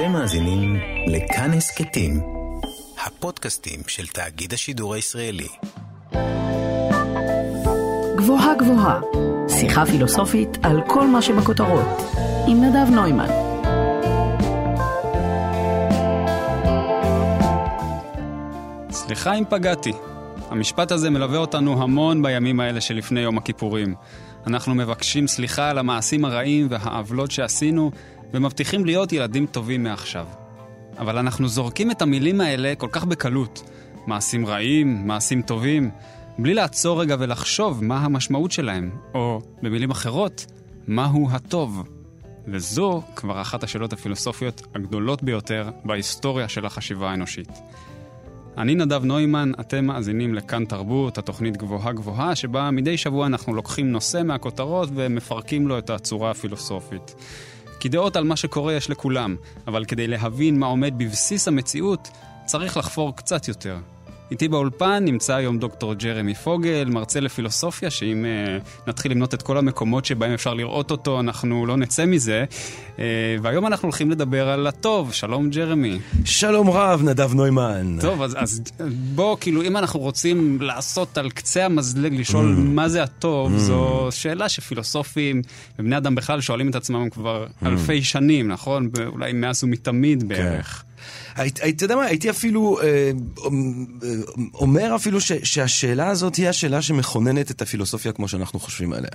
אתם מאזינים לכאן הסכתים, הפודקאסטים של תאגיד השידור הישראלי. גבוהה גבוהה, שיחה פילוסופית על כל מה שבכותרות, עם נדב נוימן. סליחה אם פגעתי. המשפט הזה מלווה אותנו המון בימים האלה שלפני יום הכיפורים. אנחנו מבקשים סליחה על המעשים הרעים והעוולות שעשינו, ומבטיחים להיות ילדים טובים מעכשיו. אבל אנחנו זורקים את המילים האלה כל כך בקלות. מעשים רעים, מעשים טובים, בלי לעצור רגע ולחשוב מה המשמעות שלהם, או במילים אחרות, מהו הטוב. וזו כבר אחת השאלות הפילוסופיות הגדולות ביותר בהיסטוריה של החשיבה האנושית. אני נדב נוימן, אתם מאזינים לכאן תרבות, התוכנית גבוהה גבוהה, שבה מדי שבוע אנחנו לוקחים נושא מהכותרות ומפרקים לו את הצורה הפילוסופית. כי דעות על מה שקורה יש לכולם, אבל כדי להבין מה עומד בבסיס המציאות, צריך לחפור קצת יותר. איתי באולפן נמצא היום דוקטור ג'רמי פוגל, מרצה לפילוסופיה, שאם uh, נתחיל למנות את כל המקומות שבהם אפשר לראות אותו, אנחנו לא נצא מזה. Uh, והיום אנחנו הולכים לדבר על הטוב. שלום ג'רמי. שלום רב, נדב נוימן. טוב, אז, אז בוא, כאילו, אם אנחנו רוצים לעשות על קצה המזלג, לשאול mm. מה זה הטוב, mm. זו שאלה שפילוסופים ובני אדם בכלל שואלים את עצמם כבר mm. אלפי שנים, נכון? אולי מאז ומתמיד בערך. כן. אתה יודע מה, הייתי אפילו אה, אומר אפילו ש, שהשאלה הזאת היא השאלה שמכוננת את הפילוסופיה כמו שאנחנו חושבים עליה.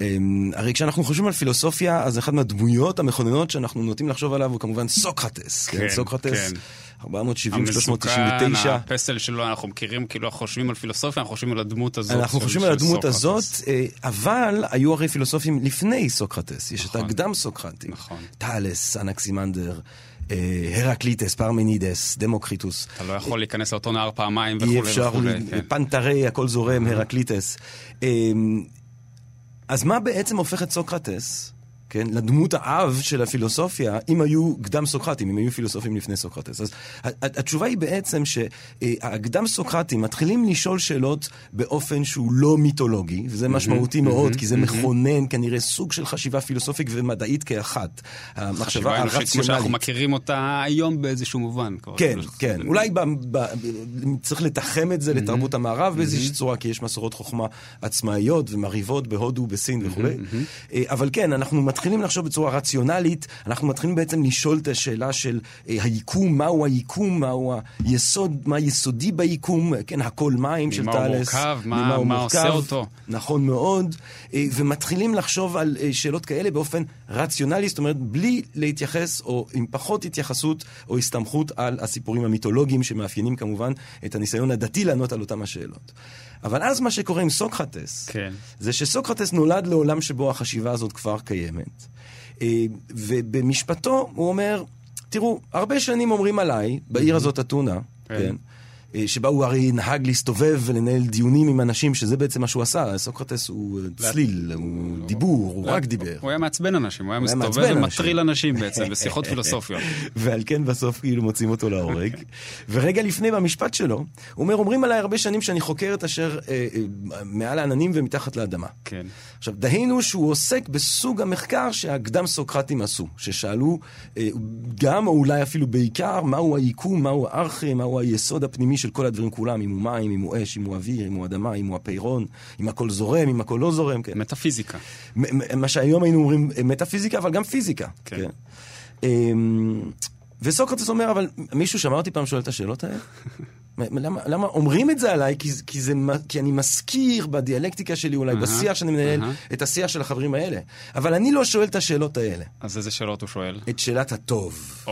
אה, הרי כשאנחנו חושבים על פילוסופיה, אז אחת מהדמויות המכוננות שאנחנו נוטים לחשוב עליו הוא כמובן סוקרטס. כן, כן סוקרטס. כן. 470, 399. המסוכן, הפסל שלו, אנחנו מכירים, כאילו, אנחנו חושבים על פילוסופיה, אנחנו חושבים על הדמות הזאת. אנחנו חושבים על הדמות הזאת, אה, אבל היו הרי פילוסופים לפני סוקרטס. יש את נכון. הקדם סוקרטים. נכון. טאלס, אנקסימנדר. הרקליטס, פרמנידס, דמוקריטוס. אתה לא יכול להיכנס לאותו נהר פעמיים וכולי וכולי. אי אפשר, כן. πάντα ῥεῖ, הכל זורם, הרקליטס. אה, אז מה בעצם הופך את סוקרטס כן, לדמות האב של הפילוסופיה, אם היו קדם סוקרטים, אם היו פילוסופים לפני סוקרטס. אז התשובה היא בעצם שהקדם סוקרטים מתחילים לשאול שאלות באופן שהוא לא מיתולוגי, וזה משמעותי מאוד, כי זה מכונן כנראה סוג של חשיבה פילוסופית ומדעית כאחת. המחשבה הרציונלית. כמו שאנחנו מכירים אותה היום באיזשהו מובן. כן, כן. אולי צריך לתחם את זה לתרבות המערב באיזושהי צורה, כי יש מסורות חוכמה עצמאיות ומרהיבות בהודו, בסין וכולי. אה, אבל כן, אנחנו מתחילים... מתחילים לחשוב בצורה רציונלית, אנחנו מתחילים בעצם לשאול את השאלה של אה, היקום, מהו היקום, מהו היסוד, מה יסודי ביקום, כן, הכל מים של טאלס. ממה הוא מורכב, מה, הוא מה מורכב, עושה אותו. נכון מאוד, אה, ומתחילים לחשוב על אה, שאלות כאלה באופן רציונלי, זאת אומרת, בלי להתייחס, או עם פחות התייחסות או הסתמכות על הסיפורים המיתולוגיים שמאפיינים כמובן את הניסיון הדתי לענות על אותם השאלות. אבל אז מה שקורה עם סוקרטס, כן. זה שסוקרטס נולד לעולם שבו החשיבה הזאת כבר קיימת. אה, ובמשפטו הוא אומר, תראו, הרבה שנים אומרים עליי, בעיר הזאת אתונה, כן, כן שבה הוא הרי נהג להסתובב ולנהל דיונים עם אנשים, שזה בעצם מה שהוא עשה. סוקרטס הוא צליל, הוא דיבור, הוא רק דיבר. הוא היה מעצבן אנשים, הוא היה מסתובב ומטריל אנשים בעצם, בשיחות פילוסופיות. ועל כן בסוף כאילו מוצאים אותו להורג. ורגע לפני במשפט שלו, הוא אומר, אומרים עליי הרבה שנים שאני חוקר את אשר אה, אה, מעל העננים ומתחת לאדמה. כן. עכשיו, דהיינו שהוא עוסק בסוג המחקר שהקדם סוקרטים עשו, ששאלו גם, או אולי אפילו בעיקר, מהו היקום, מהו הארכי, מהו היסוד הפנימי של כל הדברים כולם, אם הוא מים, אם הוא אש, אם הוא אוויר, אם הוא אדמה, אם הוא הפיירון, אם הכל זורם, אם הכל לא זורם, כן. מטאפיזיקה. מה שהיום היינו אומרים מטאפיזיקה, אבל גם פיזיקה. כן. כן. אמ, וסוקרטס אומר, אבל מישהו שמע אותי פעם שואל את השאלות האלה? למה, למה אומרים את זה עליי? כי, כי, זה, כי אני מזכיר בדיאלקטיקה שלי, אולי uh-huh, בשיח שאני מנהל, uh-huh. את השיח של החברים האלה. אבל אני לא שואל את השאלות האלה. אז איזה שאלות הוא שואל? את שאלת הטוב. Oh.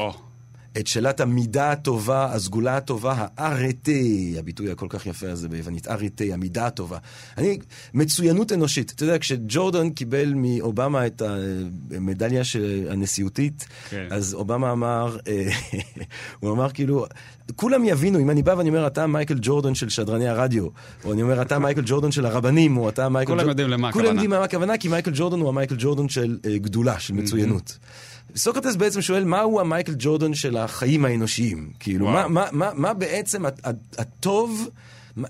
את שאלת המידה הטובה, הסגולה הטובה, הארטי, הביטוי הכל כך יפה הזה ביוונית, ארטי, המידה הטובה. אני, מצוינות אנושית. אתה יודע, כשג'ורדן קיבל מאובמה את המדליה של הנשיאותית, כן. אז אובמה אמר, אה, הוא אמר כאילו, כולם יבינו, אם אני בא ואני אומר, אתה מייקל ג'ורדן של שדרני הרדיו, או אני אומר, אתה מייקל ג'ורדן של הרבנים, או אתה מייקל... כולם יודעים למה הכוונה. כולם יודעים מה הכוונה, כי מייקל ג'ורדן הוא המייקל ג'ורדן של uh, גדולה, של מצוינות. Mm-hmm. סוקרטס בעצם שואל, מהו המייקל ג'ורדן של החיים האנושיים? כאילו, מה, מה, מה, מה בעצם הטוב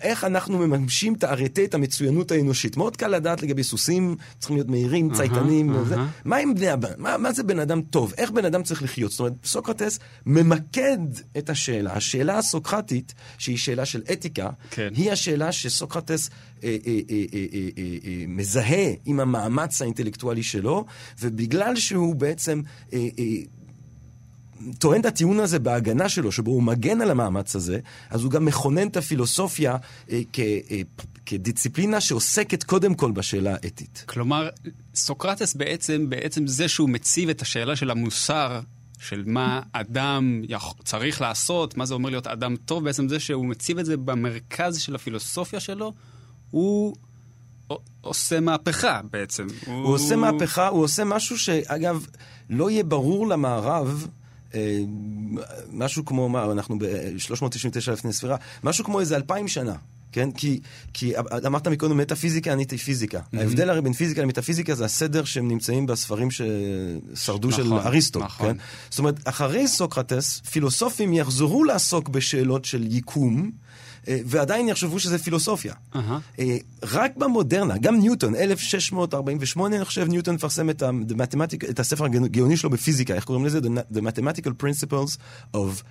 איך אנחנו מממשים את הארטה, את המצוינות האנושית. מאוד קל לדעת לגבי סוסים, צריכים להיות מהירים, צייתנים, אהה. וזה. מה עם בני אדם? מה, מה זה בן אדם טוב? איך בן אדם צריך לחיות? זאת אומרת, סוקרטס ממקד את השאלה. השאלה הסוקרטית, שהיא שאלה של אתיקה, כן. היא השאלה שסוקרטס אה, אה, אה, אה, אה, אה, אה, מזהה עם המאמץ האינטלקטואלי שלו, ובגלל שהוא בעצם... אה, אה, טוען את הטיעון הזה בהגנה שלו, שבו הוא מגן על המאמץ הזה, אז הוא גם מכונן את הפילוסופיה אה, כ, אה, כדיסציפלינה שעוסקת קודם כל בשאלה האתית. כלומר, סוקרטס בעצם, בעצם זה שהוא מציב את השאלה של המוסר, של מה אדם. צריך לעשות, מה זה אומר להיות אדם טוב, בעצם זה שהוא מציב את זה במרכז של הפילוסופיה שלו, הוא עושה מהפכה בעצם. הוא עושה מהפכה, הוא עושה משהו שאגב, לא יהיה ברור למערב. אה, משהו כמו, מה, אנחנו ב-399 לפני ספירה, משהו כמו איזה אלפיים שנה, כן? כי, כי אמרת מקודם מטאפיזיקה, עניתי פיזיקה. Mm-hmm. ההבדל הרי בין פיזיקה למטאפיזיקה זה הסדר שהם נמצאים בספרים ששרדו נכון, של אריסטו, נכון. כן? זאת אומרת, אחרי סוקרטס, פילוסופים יחזרו לעסוק בשאלות של יקום, אה, ועדיין יחשבו שזה פילוסופיה. אה, רק במודרנה, גם ניוטון, 1648, אני חושב, ניוטון מפרסם את, ה- the mathematic- את הספר הגאוני שלו בפיזיקה, איך קוראים לזה? The, Mathematical Principles of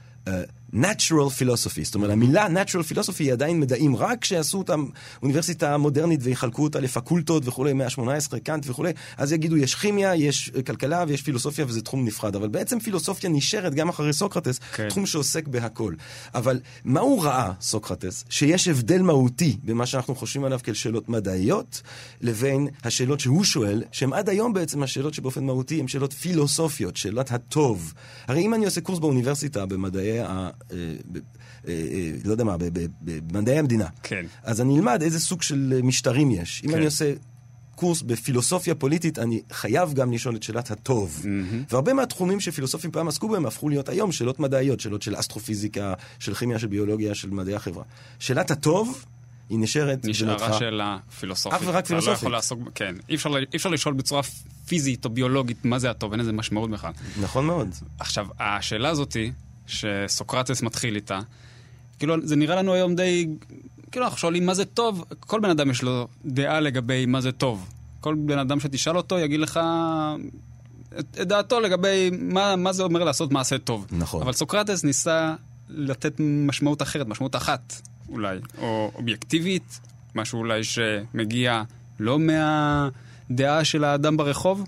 Natural Philosophy. זאת אומרת, המילה Natural Philosophy היא עדיין מדעים, רק כשעשו אותם אוניברסיטה מודרנית ויחלקו אותה לפקולטות וכולי, מאה ה-18, קאנט וכולי, אז יגידו, יש כימיה, יש אה, כלכלה ויש פילוסופיה וזה תחום נפרד. אבל בעצם פילוסופיה נשארת גם אחרי סוקרטס, כן. תחום שעוסק בהכל. אבל מה הוא ראה, סוקרטס? שיש הבדל מהותי בין מה שאנחנו חושבים עליו כאל שאלות מדעיות, לבין השאלות שהוא שואל, שהן עד היום בעצם השאלות שבאופן מהותי הן שאלות פילוסופיות, שאלת הטוב. הרי אם אני עושה קורס באוניברסיטה במדעי ה... אה, אה, אה, לא יודע מה, במדעי המדינה. כן. אז אני אלמד איזה סוג של משטרים יש. אם כן. אני עושה קורס בפילוסופיה פוליטית, אני חייב גם לשאול את שאלת הטוב. והרבה מהתחומים שפילוסופים פעם עסקו בהם הפכו להיות היום שאלות מדעיות, שאלות של אסטרופיזיקה, של כימיה, של ביולוגיה, של מדעי החברה. שאלת הטוב, היא נשארת נשארה במותך. שאלה פילוסופית. אך ורק אתה לא פילוסופית. יכול לעסוק, כן. אי אפשר, אי אפשר לשאול בצורה פיזית או ביולוגית מה זה הטוב, אין לזה משמעות בכלל. נכון מאוד. עכשיו, השאלה הזאתי, שסוקרטס מתחיל איתה, כאילו, זה נראה לנו היום די... כאילו, אנחנו שואלים מה זה טוב, כל בן אדם יש לו דעה לגבי מה זה טוב. כל בן אדם שתשאל אותו יגיד לך את, את דעתו לגבי מה, מה זה אומר לעשות מעשה טוב. נכון. אבל סוקרטס ניסה לתת משמעות אחרת, משמעות אחת אולי, או אובייקטיבית, משהו אולי שמגיע לא מהדעה של האדם ברחוב.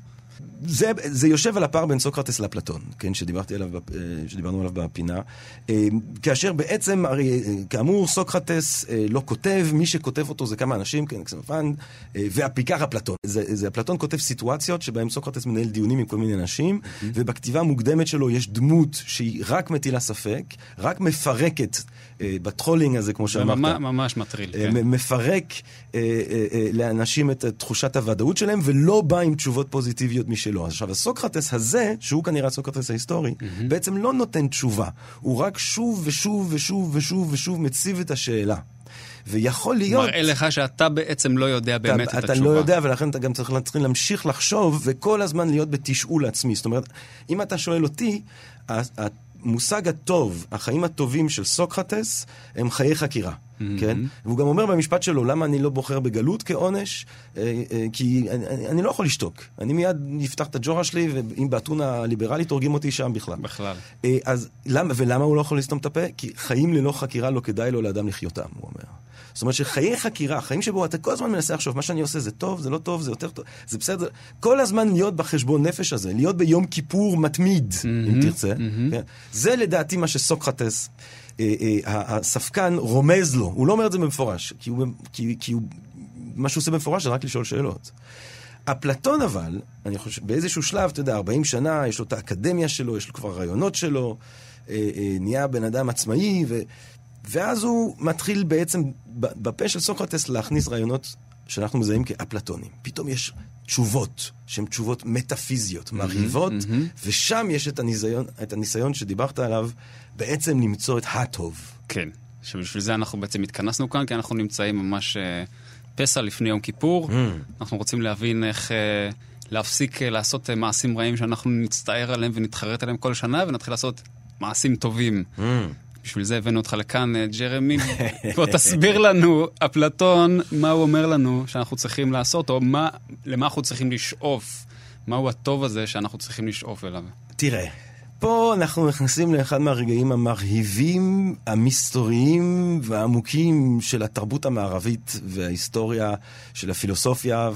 זה, זה יושב על הפער בין סוקרטס לאפלטון, כן, שדיברתי עליו, אה, שדיברנו עליו בפינה. אה, כאשר בעצם, הרי, אה, כאמור, סוקרטס לא כותב, מי שכותב אותו זה כמה אנשים, כן, קסנופן, אה, והפיקר אפלטון. זה, זה אפלטון כותב סיטואציות שבהן סוקרטס מנהל דיונים עם כל מיני אנשים, ובכתיבה המוקדמת שלו יש דמות שהיא רק מטילה ספק, רק מפרקת ב trolling הזה, כמו שאמרת. ממש, ממש מטריל. כן. מפרק לאנשים את תחושת הוודאות שלהם, ולא בא עם תשובות פוזיטיביות משלו. עכשיו, הסוקרטס הזה, שהוא כנראה הסוקרטס ההיסטורי, בעצם לא נותן תשובה. הוא רק שוב ושוב ושוב ושוב ושוב מציב את השאלה. ויכול להיות... מראה לך שאתה בעצם לא יודע באמת אתה, את אתה התשובה. לא יודע, ולכן אתה גם צריך להתחיל להמשיך לחשוב, וכל הזמן להיות בתשאול עצמי. זאת אומרת, אם אתה שואל אותי, המושג הטוב, החיים הטובים של סוקרטס, הם חיי חקירה, Mm-hmm. כן? והוא גם אומר במשפט שלו, למה אני לא בוחר בגלות כעונש? אה, אה, כי אני, אני- לא יכול לשתוק. אני מיד אפתח את הג'ורה שלי, ואם באתונה הליברלית הורגים אותי שם בכלל. בכלל. אה, אז למה, ולמה הוא לא יכול לסתום את הפה? כי חיים ללא חקירה לא כדאי לו לאדם לחיותם, הוא אומר. זאת אומרת שחיי חקירה, חיים שבו אתה כל הזמן מנסה לחשוב, מה שאני עושה זה טוב, זה לא טוב, זה יותר טוב, זה בסדר. כל הזמן להיות בחשבון נפש הזה, להיות ביום כיפור מתמיד, אם תרצה. כן? זה לדעתי מה שסוקרטס, הספקן רומז לו. הוא לא אומר את זה במפורש, כי הוא, כי, כי הוא, מה שהוא עושה במפורש זה רק לשאול שאלות. אפלטון אבל, אני חושב, באיזשהו שלב, אתה יודע, 40 שנה, יש לו את האקדמיה שלו, יש לו כבר רעיונות שלו, אה, אה, נהיה בן אדם עצמאי, ו, ואז הוא מתחיל בעצם בפה של סוקרטס להכניס רעיונות שאנחנו מזהים כאפלטונים. פתאום יש תשובות שהן תשובות מטאפיזיות, מרהיבות, ושם יש את הניסיון, את הניסיון שדיברת עליו, בעצם למצוא את הטוב. כן. שבשביל זה אנחנו בעצם התכנסנו כאן, כי אנחנו נמצאים ממש אה, פסע לפני יום כיפור. Mm. אנחנו רוצים להבין איך אה, להפסיק אה, לעשות מעשים רעים שאנחנו נצטער עליהם ונתחרט עליהם כל שנה, ונתחיל לעשות מעשים טובים. בשביל זה הבאנו אותך לכאן, ג'רמי. בוא תסביר לנו, אפלטון, מה הוא אומר לנו שאנחנו צריכים לעשות, או מה, למה אנחנו צריכים לשאוף. מהו הטוב הזה שאנחנו צריכים לשאוף אליו? תראה, פה אנחנו נכנסים לאחד מהרגעים המרהיבים, המסתוריים והעמוקים של התרבות המערבית וההיסטוריה של הפילוסופיה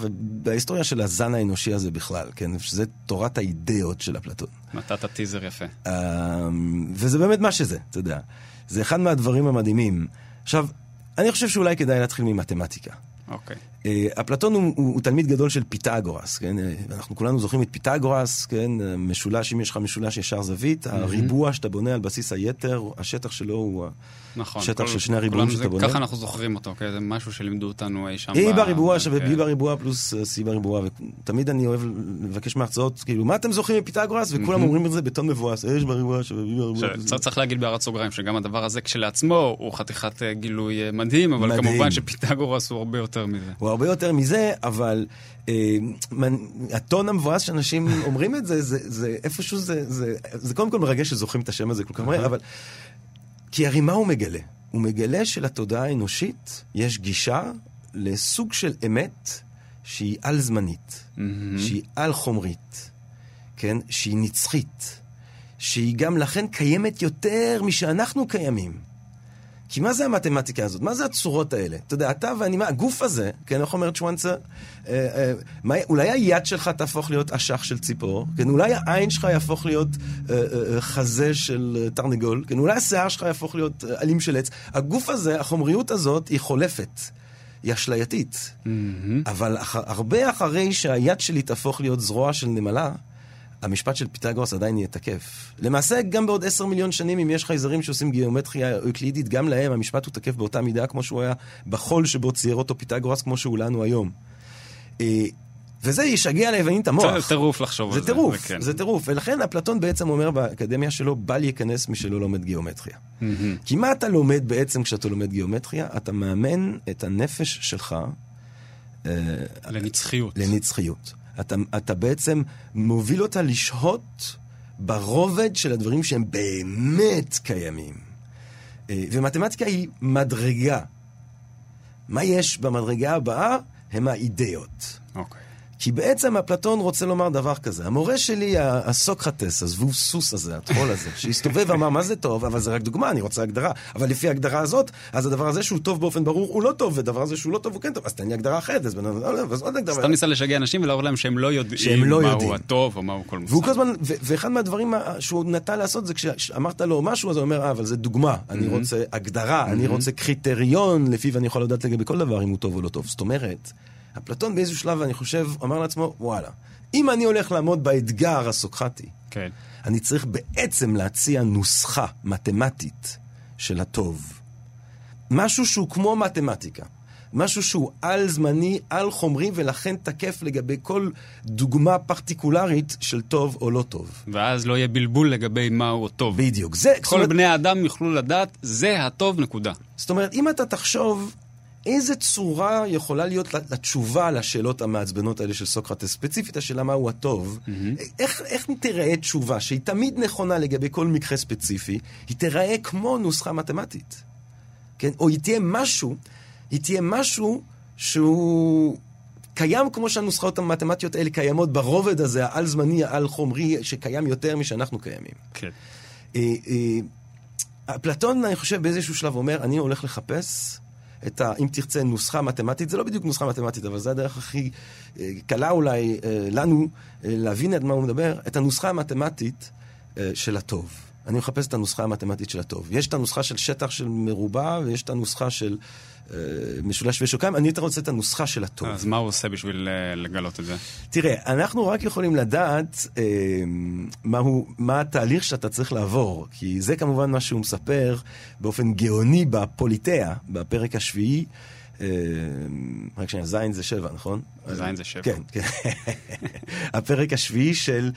וההיסטוריה של הזן האנושי הזה בכלל, כן? שזה תורת האידאות של אפלטון. נתת טיזר יפה. אמ, וזה באמת מה שזה, אתה יודע. זה אחד מהדברים המדהימים. עכשיו, אני חושב שאולי כדאי להתחיל ממתמטיקה. אוקיי. אה, אפלטון הוא, הוא, הוא תלמיד גדול של פיתגורס, כן? אה, אנחנו כולנו זוכרים את פיתגורס, כן? משולש, אם יש לך משולש ישר זווית, mm-hmm. הריבוע שאתה בונה על בסיס היתר, השטח שלו הוא נכון, השטח כל, של שני הריבועים שאתה בונה. ככה אנחנו זוכרים אותו, כן? זה משהו שלימדו אותנו אי שם. A בריבוע שווה B בריבוע פלוס אה, C בריבוע, ותמיד אני אוהב לבקש מהרצאות, כאילו, מה אתם זוכרים מפיתגורס? וכולם אומרים את זה בטון מבואס, A בריבוע שווה B בריבוע. צריך להגיד בהערת סוגריים שגם הדבר הזה כשלעצמו הוא חתיכת גילוי מדהים, אבל כמובן שפיתגורס הוא הרבה יותר מזה. הוא הרבה יותר מזה, אבל אה, הטון המבואס שאנשים אומרים את זה, זה, איפשהו, זה קודם כל מרגש שזוכרים את השם הזה כל כך מהר, אבל... כי הרי מה הוא מגלה? הוא מגלה שלתודעה האנושית יש גישה לסוג של אמת שהיא על-זמנית, mm-hmm. שהיא על-חומרית, כן? שהיא נצחית, שהיא גם לכן קיימת יותר משאנחנו קיימים. כי מה זה המתמטיקה הזאת? מה זה הצורות האלה? אתה יודע, אתה ואני, מה, הגוף הזה, כן, איך אומרת שוואנצה? אה, אה, אולי היד שלך תהפוך להיות אשך של ציפור, כן, אולי העין שלך יהפוך להיות אה, אה, חזה של אה, תרנגול, כן, אולי השיער שלך יהפוך להיות אה, עלים של עץ. הגוף הזה, החומריות הזאת, היא חולפת. היא אשלייתית. Mm-hmm. אבל אח, הרבה אחרי שהיד שלי תהפוך להיות זרוע של נמלה, המשפט של פיתגורס עדיין יהיה תקף. למעשה, גם בעוד עשר מיליון שנים, אם יש חייזרים שעושים גיאומטריה אוקלידית, גם להם המשפט הוא תקף באותה מידה כמו שהוא היה בחול שבו צייר אותו פיתגורס, כמו שהוא לנו היום. אה, וזה ישגע ליוונים את המוח. זה טירוף לחשוב על זה. זה טירוף, זה טירוף. ולכן אפלטון בעצם אומר באקדמיה שלו, בל ייכנס מי שלא לומד גיאומטריה. כי מה אתה לומד בעצם כשאתה לומד גיאומטריה? אתה מאמן את הנפש שלך... אה, לנצחיות. לנצחיות. אתה, אתה בעצם מוביל אותה לשהות ברובד של הדברים שהם באמת קיימים. אה, ומתמטיקה היא מדרגה. מה יש במדרגה הבאה? הם האידאות. כי בעצם אפלטון רוצה לומר דבר כזה. המורה שלי, הסוקרטס, הזבוב סוס הזה, הטרול הזה, שהסתובב ואמר, מה זה טוב? אבל זה רק דוגמה, אני רוצה הגדרה. אבל לפי ההגדרה הזאת, אז הדבר הזה שהוא טוב באופן ברור, הוא לא טוב, ודבר הזה שהוא לא טוב, הוא כן טוב. אז תן לי הגדרה אחרת, אז עוד הגדרה. סתם ניסה לשגע אנשים ולהראות להם שהם לא יודעים לא מהו יודעים. הטוב או מהו כל מושג. והוא כל הזמן, ואחד מהדברים שהוא נטה לעשות זה כשאמרת לו משהו, אז הוא אומר, אה, אבל זה דוגמה. אני רוצה הגדרה, אני רוצה קריטריון, לפיו אני יכול לדעת לגבי כל דבר אם הוא טוב או לא טוב. זאת אומרת, אפלטון באיזשהו שלב, אני חושב, אמר לעצמו, וואלה, אם אני הולך לעמוד באתגר הסוקרטי, כן. אני צריך בעצם להציע נוסחה מתמטית של הטוב. משהו שהוא כמו מתמטיקה. משהו שהוא על-זמני, על-חומרי, ולכן תקף לגבי כל דוגמה פרטיקולרית של טוב או לא טוב. ואז לא יהיה בלבול לגבי מהו טוב. בדיוק. זה... כל אומרת... בני האדם יוכלו לדעת, זה הטוב, נקודה. זאת אומרת, אם אתה תחשוב איזה צורה יכולה להיות לתשובה לשאלות המעצבנות האלה של סוקרטס, ספציפית השאלה מהו הטוב, mm-hmm. איך, איך תיראה תשובה שהיא תמיד נכונה לגבי כל מקרה ספציפי, היא תיראה כמו נוסחה מתמטית. כן? או היא תהיה משהו, היא תהיה משהו שהוא קיים כמו שהנוסחאות המתמטיות האלה קיימות ברובד הזה, העל-זמני, העל-חומרי, שקיים יותר משאנחנו קיימים. כן. אה, אה, אפלטון, אני חושב, באיזשהו שלב אומר, אני הולך לחפש את ה... אם תרצה, נוסחה מתמטית, זה לא בדיוק נוסחה מתמטית, אבל זו הדרך הכי אה, קלה אולי אה, לנו אה, להבין את מה הוא מדבר, את הנוסחה המתמטית של הטוב. אני מחפש את הנוסחה המתמטית של הטוב. יש את הנוסחה של שטח של מרובע, ויש את הנוסחה של משולש ושוקיים. אני יותר רוצה את הנוסחה של הטוב. אז מה הוא עושה בשביל אה, לגלות את זה? תראה, אנחנו רק יכולים לדעת אה, מהו, מה התהליך שאתה צריך לעבור, כי זה כמובן מה שהוא מספר באופן גאוני בפוליטאה, בפרק השביעי. אה, רק שנייה, זין זה שבע, נכון? זין זה שבע. כן, כן. הפרק השביעי של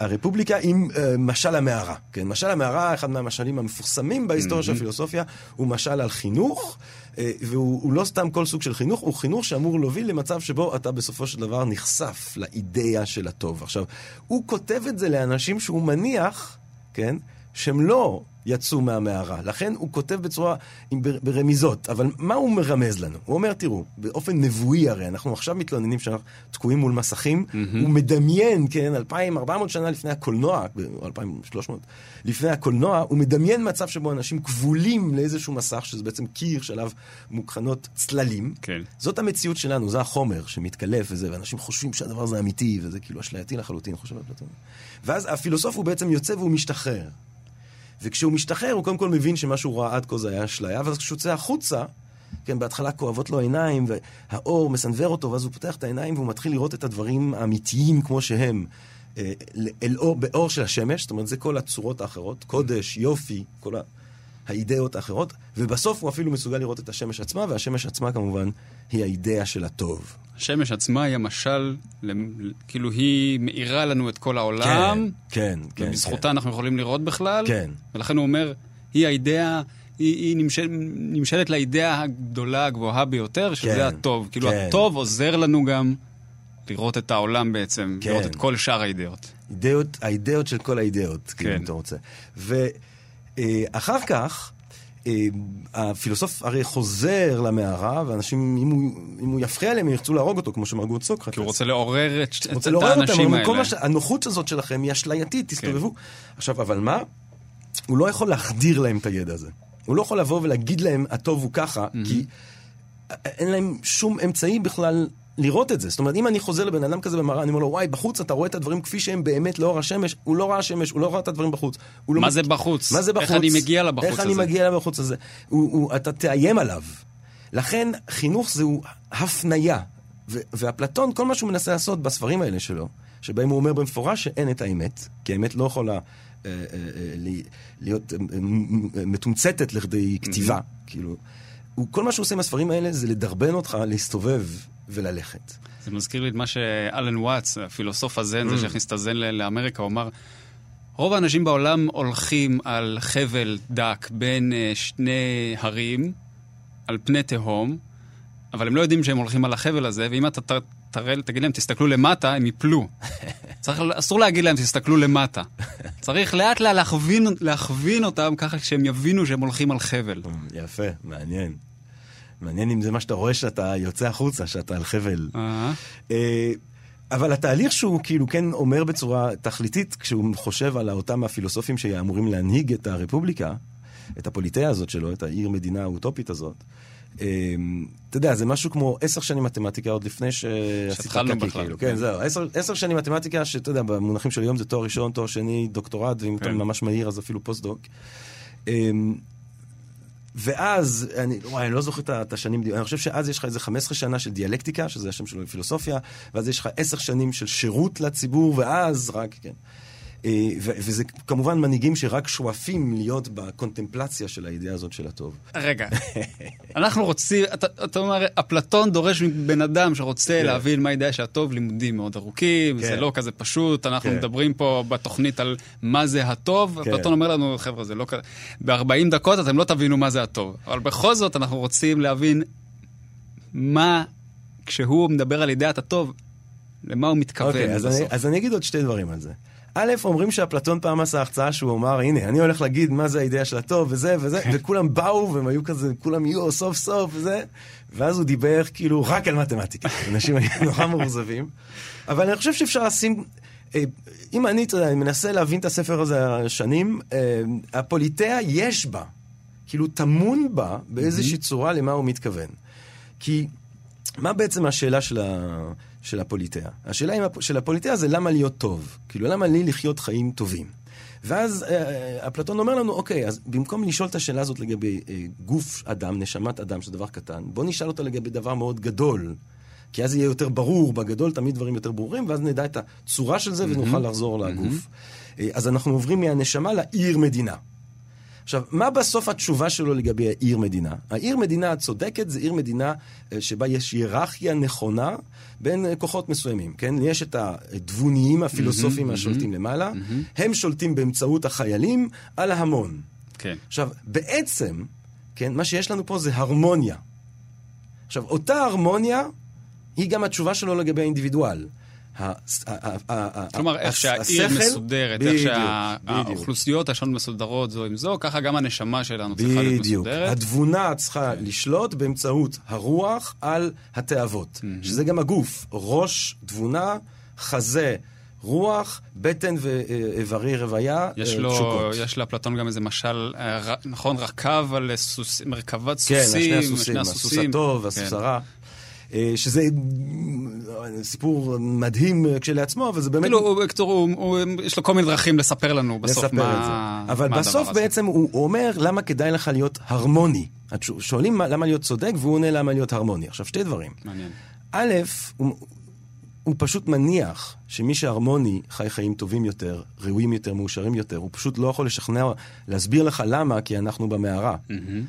הרפובליקה עם משל המערה. כן, משל המערה, אחד מהמשלים המפורסמים בהיסטוריה של הפילוסופיה, הוא משל על חינוך, והוא לא סתם כל סוג של חינוך, הוא חינוך שאמור להוביל למצב שבו אתה בסופו של דבר נחשף לאידאה של הטוב. עכשיו, הוא כותב את זה לאנשים שהוא מניח, כן, שהם לא יצאו מהמערה. לכן הוא כותב בצורה, ברמיזות. אבל מה הוא מרמז לנו? הוא אומר, תראו, באופן נבואי הרי, אנחנו עכשיו מתלוננים שאנחנו תקועים מול מסכים, הוא מדמיין, כן, 2,400 שנה לפני הקולנוע, או 2,300 לפני הקולנוע, הוא מדמיין מצב שבו אנשים כבולים לאיזשהו מסך, שזה בעצם קיר שעליו מוקרנות צללים. כן. זאת המציאות שלנו, זה החומר שמתקלף וזה, ואנשים חושבים שהדבר הזה אמיתי, וזה כאילו אשלייתי לחלוטין, חושב אפלטון. ואז הפילוסוף הוא בעצם יוצא והוא משתחרר. וכשהוא משתחרר, הוא קודם כל מבין שמה שהוא ראה עד כה זה היה אשליה, ואז כשהוא יוצא החוצה, כן, בהתחלה כואבות לו עיניים, והאור מסנוור אותו, ואז הוא פותח את העיניים והוא מתחיל לראות את הדברים האמיתיים כמו שהם. אה, אל אור, באור של השמש, זאת אומרת, זה כל הצורות האחרות, קודש, יופי, כל ה... האידאות האחרות, ובסוף הוא אפילו מסוגל לראות את השמש עצמה, והשמש עצמה כמובן היא האידאה של הטוב. השמש עצמה היא המשל, כאילו היא מאירה לנו את כל העולם, כן, כן. ובזכותה אנחנו יכולים לראות בכלל, כן. ולכן הוא אומר, היא האידאה, היא, היא נמשל, נמשלת לאידאה הגדולה, הגבוהה ביותר, שזה כן, הטוב. כאילו כן. הטוב עוזר לנו גם לראות את העולם בעצם, כן. לראות את כל שאר האידאות. אידאות, האידאות של כל האידאות, כן. כן. אם אתה רוצה. ואחר כך, אה, הפילוסוף הרי חוזר למערה, ואנשים, אם הוא, אם הוא יפריע להם, הם ירצו להרוג אותו, כמו שהם הרגו את סוקרטס. כי הוא רוצה לעורר את, את, רוצה את לעורר אותם, האנשים אבל האלה. כל מה ש... הנוחות הזאת שלכם היא אשלייתית, תסתובבו. כן. עכשיו, אבל מה? הוא לא יכול להחדיר להם את הידע הזה. הוא לא יכול לבוא ולהגיד להם, הטוב הוא ככה, כי אין להם שום אמצעי בכלל לראות את זה. זאת אומרת, אם אני חוזר לבן אדם כזה במראה, אני אומר לו, וואי, בחוץ אתה רואה את הדברים כפי שהם באמת לאור השמש, הוא לא ראה שמש, הוא לא ראה את הדברים בחוץ. לא מה מת- זה בחוץ? מה זה בחוץ? איך אני מגיע לבחוץ איך אני הזה? מגיע לבחוץ הזה? הוא, הוא, אתה תאיים עליו. לכן, חינוך זהו הפניה. ו- ואפלטון, כל מה שהוא מנסה לעשות בספרים האלה שלו, שבהם הוא אומר במפורש שאין את האמת, כי האמת לא יכולה אה, אה, אה, להיות מתומצתת לכדי כתיבה, כאילו. כל מה שהוא עושה עם הספרים האלה זה לדרבן אותך להסתובב וללכת. זה מזכיר לי את מה שאלן וואטס, הפילוסוף הזן, Mm. זה שהכניס את הזן לאמריקה, הוא אמר, רוב האנשים בעולם הולכים על חבל דק בין אה, שני הרים, על פני תהום, אבל הם לא יודעים שהם הולכים על החבל הזה, ואם אתה ת- תראה, תגיד להם, תסתכלו למטה, הם יפלו. צריך, אסור להגיד להם, תסתכלו למטה. צריך לאט לאט להכווין, להכווין אותם ככה שהם יבינו שהם הולכים על חבל. יפה, מעניין. מעניין אם זה מה שאתה רואה שאתה יוצא החוצה, שאתה על חבל. אה, אה, אבל התהליך שהוא כאילו כן אומר בצורה תכליתית, כשהוא חושב על אותם הפילוסופים שאמורים להנהיג את הרפובליקה, את הפוליטאה הזאת שלו, את העיר מדינה האוטופית הזאת, אה, אתה יודע, זה משהו כמו עשר שנים מתמטיקה עוד לפני שעשית קקי, בכלל, כאילו. כן. כן, זהו, עשר, שנים מתמטיקה, שאתה יודע, במונחים של היום זה תואר ראשון, תואר שני, דוקטורט, ואם אתה כן. ממש מהיר אז אפילו פוסט-דוק. ואז, אני, וואי, אני לא זוכר את השנים, אני חושב שאז יש לך איזה 15 שנה של דיאלקטיקה, שזה השם שלו בפילוסופיה, ואז יש לך 10 שנים של שירות לציבור, ואז רק, כן. אה, וזה כמובן מנהיגים שרק שואפים להיות בקונטמפלציה של האידאה הזאת של הטוב. רגע, אנחנו רוצים, אתה, אתה אומר, אפלטון דורש מבן אדם שרוצה כן. להבין מה הידיעה שהטוב, לימודים מאוד ארוכים, כן. זה לא כזה פשוט, אנחנו כן. מדברים פה בתוכנית על מה זה הטוב, כן. אפלטון אומר לנו, חבר'ה, זה לא כזה, ב-40 דקות אתם לא תבינו מה זה הטוב, אבל בכל זאת אנחנו רוצים להבין מה, כשהוא מדבר על אידיית הטוב, למה הוא מתכוון אוקיי, אז אני. אז אני אגיד עוד שתי דברים על זה. א', אומרים שאפלטון פעם עשה הרצאה שהוא אמר, הנה, אני הולך להגיד מה זה האידאה של הטוב וזה וזה, וכולם באו והם היו כזה, כולם יהיו סוף סוף וזה, ואז הוא דיבר כאילו רק על מתמטיקה. אנשים היו נורא מאוכזבים. אבל אני חושב שאפשר לשים, אה, אם אני, אתה יודע, אני מנסה להבין את הספר הזה שנים, אה, הפוליטאה יש בה, כאילו טמון בה באיזושהי צורה למה הוא מתכוון. כי מה בעצם השאלה של, ה... של הפוליטאה? השאלה הפ... של הפוליטאה זה למה להיות טוב. כאילו, למה לי לחיות חיים טובים? ואז אה, אפלטון אומר לנו, אוקיי, אז במקום לשאול את השאלה הזאת לגבי אה, גוף אדם, נשמת אדם, שזה דבר קטן, בוא נשאל אותה לגבי דבר מאוד גדול. כי אז יהיה יותר ברור, בגדול תמיד דברים יותר ברורים, ואז נדע את הצורה של זה ונוכל לחזור לגוף. אה, אז אנחנו עוברים מהנשמה לעיר מדינה. עכשיו, מה בסוף התשובה שלו לגבי העיר מדינה? העיר מדינה הצודקת זה עיר מדינה אה, שבה יש היררכיה נכונה בין אה, כוחות מסוימים, כן? יש את התבוניים הפילוסופיים השולטים למעלה, הם שולטים באמצעות החיילים על ההמון. כן. עכשיו, בעצם, כן, מה שיש לנו פה זה הרמוניה. עכשיו, אותה הרמוניה היא גם התשובה שלו לגבי האינדיבידואל. כלומר, איך שהעיר מסודרת, איך בדיוק, בדיוק. שהאוכלוסיות השונות מסודרות זו עם זו, ככה גם הנשמה שלנו צריכה להיות בדיוק. מסודרת. התבונה צריכה לשלוט באמצעות הרוח על התאוות, שזה גם הגוף. ראש, תבונה, חזה, רוח, בטן ואיברי רוויה, יש אה, לו, תשוקות. יש לאפלטון גם איזה משל, אה, נכון, רכב על סוס, מרכבת כן, סוסים, השני הסוסים, הסוס הטוב, הסוס כן. הרע. אה, שזה אה, סיפור מדהים אה, כשלעצמו, אבל זה באמת... כאילו, יש לו כל מיני דרכים לספר לנו בסוף לספר מה, את זה. אבל בסוף. בעצם הוא, אומר למה כדאי לך להיות הרמוני. שואלים מה- למה להיות צודק, והוא עונה למה להיות הרמוני. עכשיו, שתי דברים. מעניין. א', הוא, פשוט מניח שמי שהרמוני חי חיים טובים יותר, ראויים יותר, מאושרים יותר. הוא פשוט לא יכול לשכנע, להסביר לך למה, כי אנחנו במערה.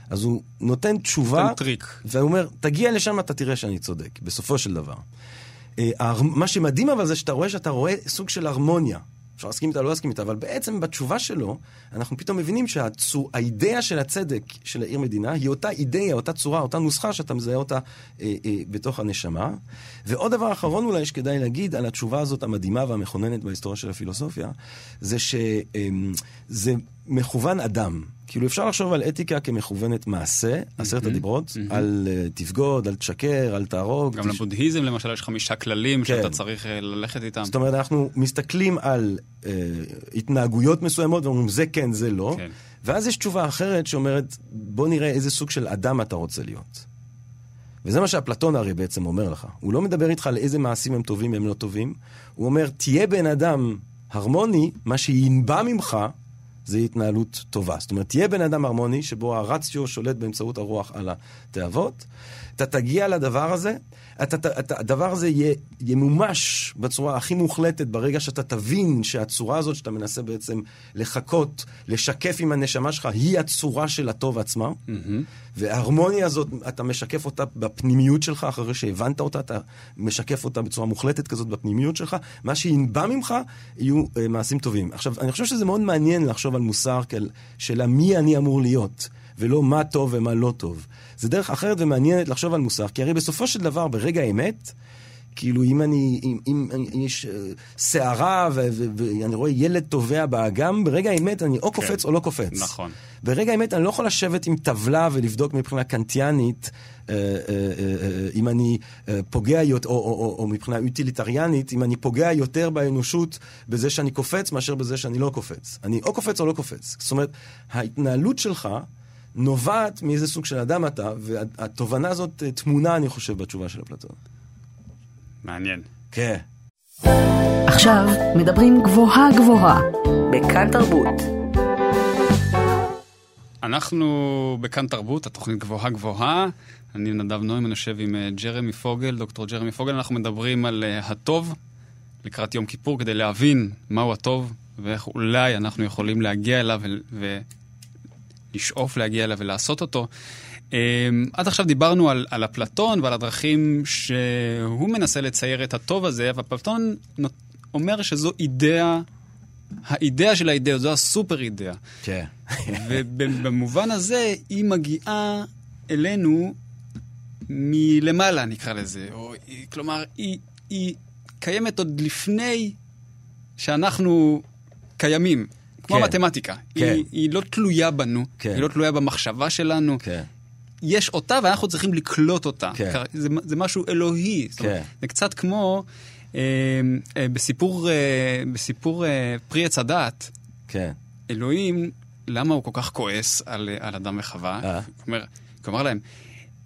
אז הוא נותן תשובה, נותן טריק. והוא אומר, תגיע לשם, אתה תראה שאני צודק, בסופו של דבר. אה, מה שמדהים אבל זה שאתה רואה שאתה רואה סוג של הרמוניה. אפשר להסכים איתה, לא להסכים איתה, אבל בעצם בתשובה שלו, אנחנו פתאום מבינים שהאידאה של הצדק של העיר מדינה היא אותה אידאה, אותה צורה, אותה נוסחה שאתה מזהה אותה אה, אה, בתוך הנשמה. ועוד דבר אחרון אולי שכדאי להגיד על התשובה הזאת המדהימה והמכוננת בהיסטוריה של הפילוסופיה, זה שזה מכוון אדם. כאילו אפשר לחשוב על אתיקה כמכוונת מעשה, עשרת הדיברות, על אה, תבגוד, על תשקר, על תהרוג. גם תש- לבודהיזם למשל יש חמישה כללים כן. שאתה צריך אה, ללכת איתם. זאת אומרת, אנחנו מסתכלים על אה, התנהגויות מסוימות ואומרים, זה כן, זה לא. כן. ואז יש תשובה אחרת שאומרת, בוא נראה איזה סוג של אדם אתה רוצה להיות. וזה מה שאפלטון הרי בעצם אומר לך. הוא לא מדבר איתך על איזה מעשים הם טובים, הם לא טובים. הוא אומר, תהיה בן אדם הרמוני, מה שינבע ממך זה התנהלות טובה. זאת אומרת, תהיה בן אדם הרמוני, שבו הרציו שולט באמצעות הרוח על התאוות. אתה תגיע לדבר הזה, אתה, אתה, אתה, הדבר הזה יהיה, ימומש בצורה הכי מוחלטת ברגע שאתה תבין שהצורה הזאת שאתה מנסה בעצם לחכות, לשקף עם הנשמה שלך, היא הצורה של הטוב עצמה. וההרמוניה הזאת, אתה משקף אותה בפנימיות שלך, אחרי שהבנת אותה, אתה משקף אותה בצורה מוחלטת כזאת בפנימיות שלך. מה שינבע ממך יהיו uh, מעשים טובים. עכשיו, אני חושב שזה מאוד מעניין לחשוב על מוסר כאל שאלה מי אני אמור להיות, ולא מה טוב ומה לא טוב. זה דרך אחרת ומעניינת לחשוב על מוסר, כי הרי בסופו של דבר, ברגע האמת, כאילו אם אני, אם, אם, אם יש אה, סערה ואני רואה ילד טובע באגם, ברגע האמת אני או קופץ או לא קופץ. נכון. ברגע האמת אני לא יכול לשבת עם טבלה ולבדוק מבחינה קנטיאנית אה, אה, אם אני פוגע יותר, או, או, או, או מבחינה אוטיליטריאנית, אם אני פוגע יותר באנושות בזה שאני קופץ מאשר בזה שאני לא קופץ. אני או קופץ או לא קופץ. זאת אומרת, ההתנהלות שלך נובעת מאיזה סוג של אדם אתה, והתובנה הזאת אה, טמונה, אני חושב, בתשובה של אפלטון. מעניין. כן. עכשיו מדברים גבוהה גבוהה, בכאן תרבות. אנחנו בכאן תרבות, התוכנית גבוהה גבוהה. אני נדב נוימן, אני יושב עם אה, ג'רמי פוגל, דוקטור ג'רמי פוגל. אנחנו מדברים על אה, הטוב לקראת יום כיפור, כדי להבין מהו הטוב ואיך אולי אנחנו יכולים להגיע אליו ו- ולשאוף להגיע אליו ולעשות אותו. אה, עד עכשיו דיברנו על, על אפלטון ועל הדרכים שהוא מנסה לצייר את הטוב הזה, ואפלטון נות- אומר שזו אידאה, האידאה של האידאה, זו הסופר אידאה. כן. ובמובן הזה, היא מגיעה אלינו מלמעלה, נקרא לזה. או, כלומר, היא, היא קיימת עוד לפני שאנחנו קיימים. כמו כן. המתמטיקה. כן. היא, היא לא תלויה בנו, כן. היא לא תלויה במחשבה שלנו. כן. יש אותה ואנחנו צריכים לקלוט אותה. כן. זה, זה משהו אלוהי. זאת אומרת, כן. זה קצת כמו אה, אה, בסיפור, אה, בסיפור אה, פרי עץ הדעת. כן. אלוהים, למה הוא כל כך כועס על, על אדם וחווה? אה. כלומר, כלומר להם,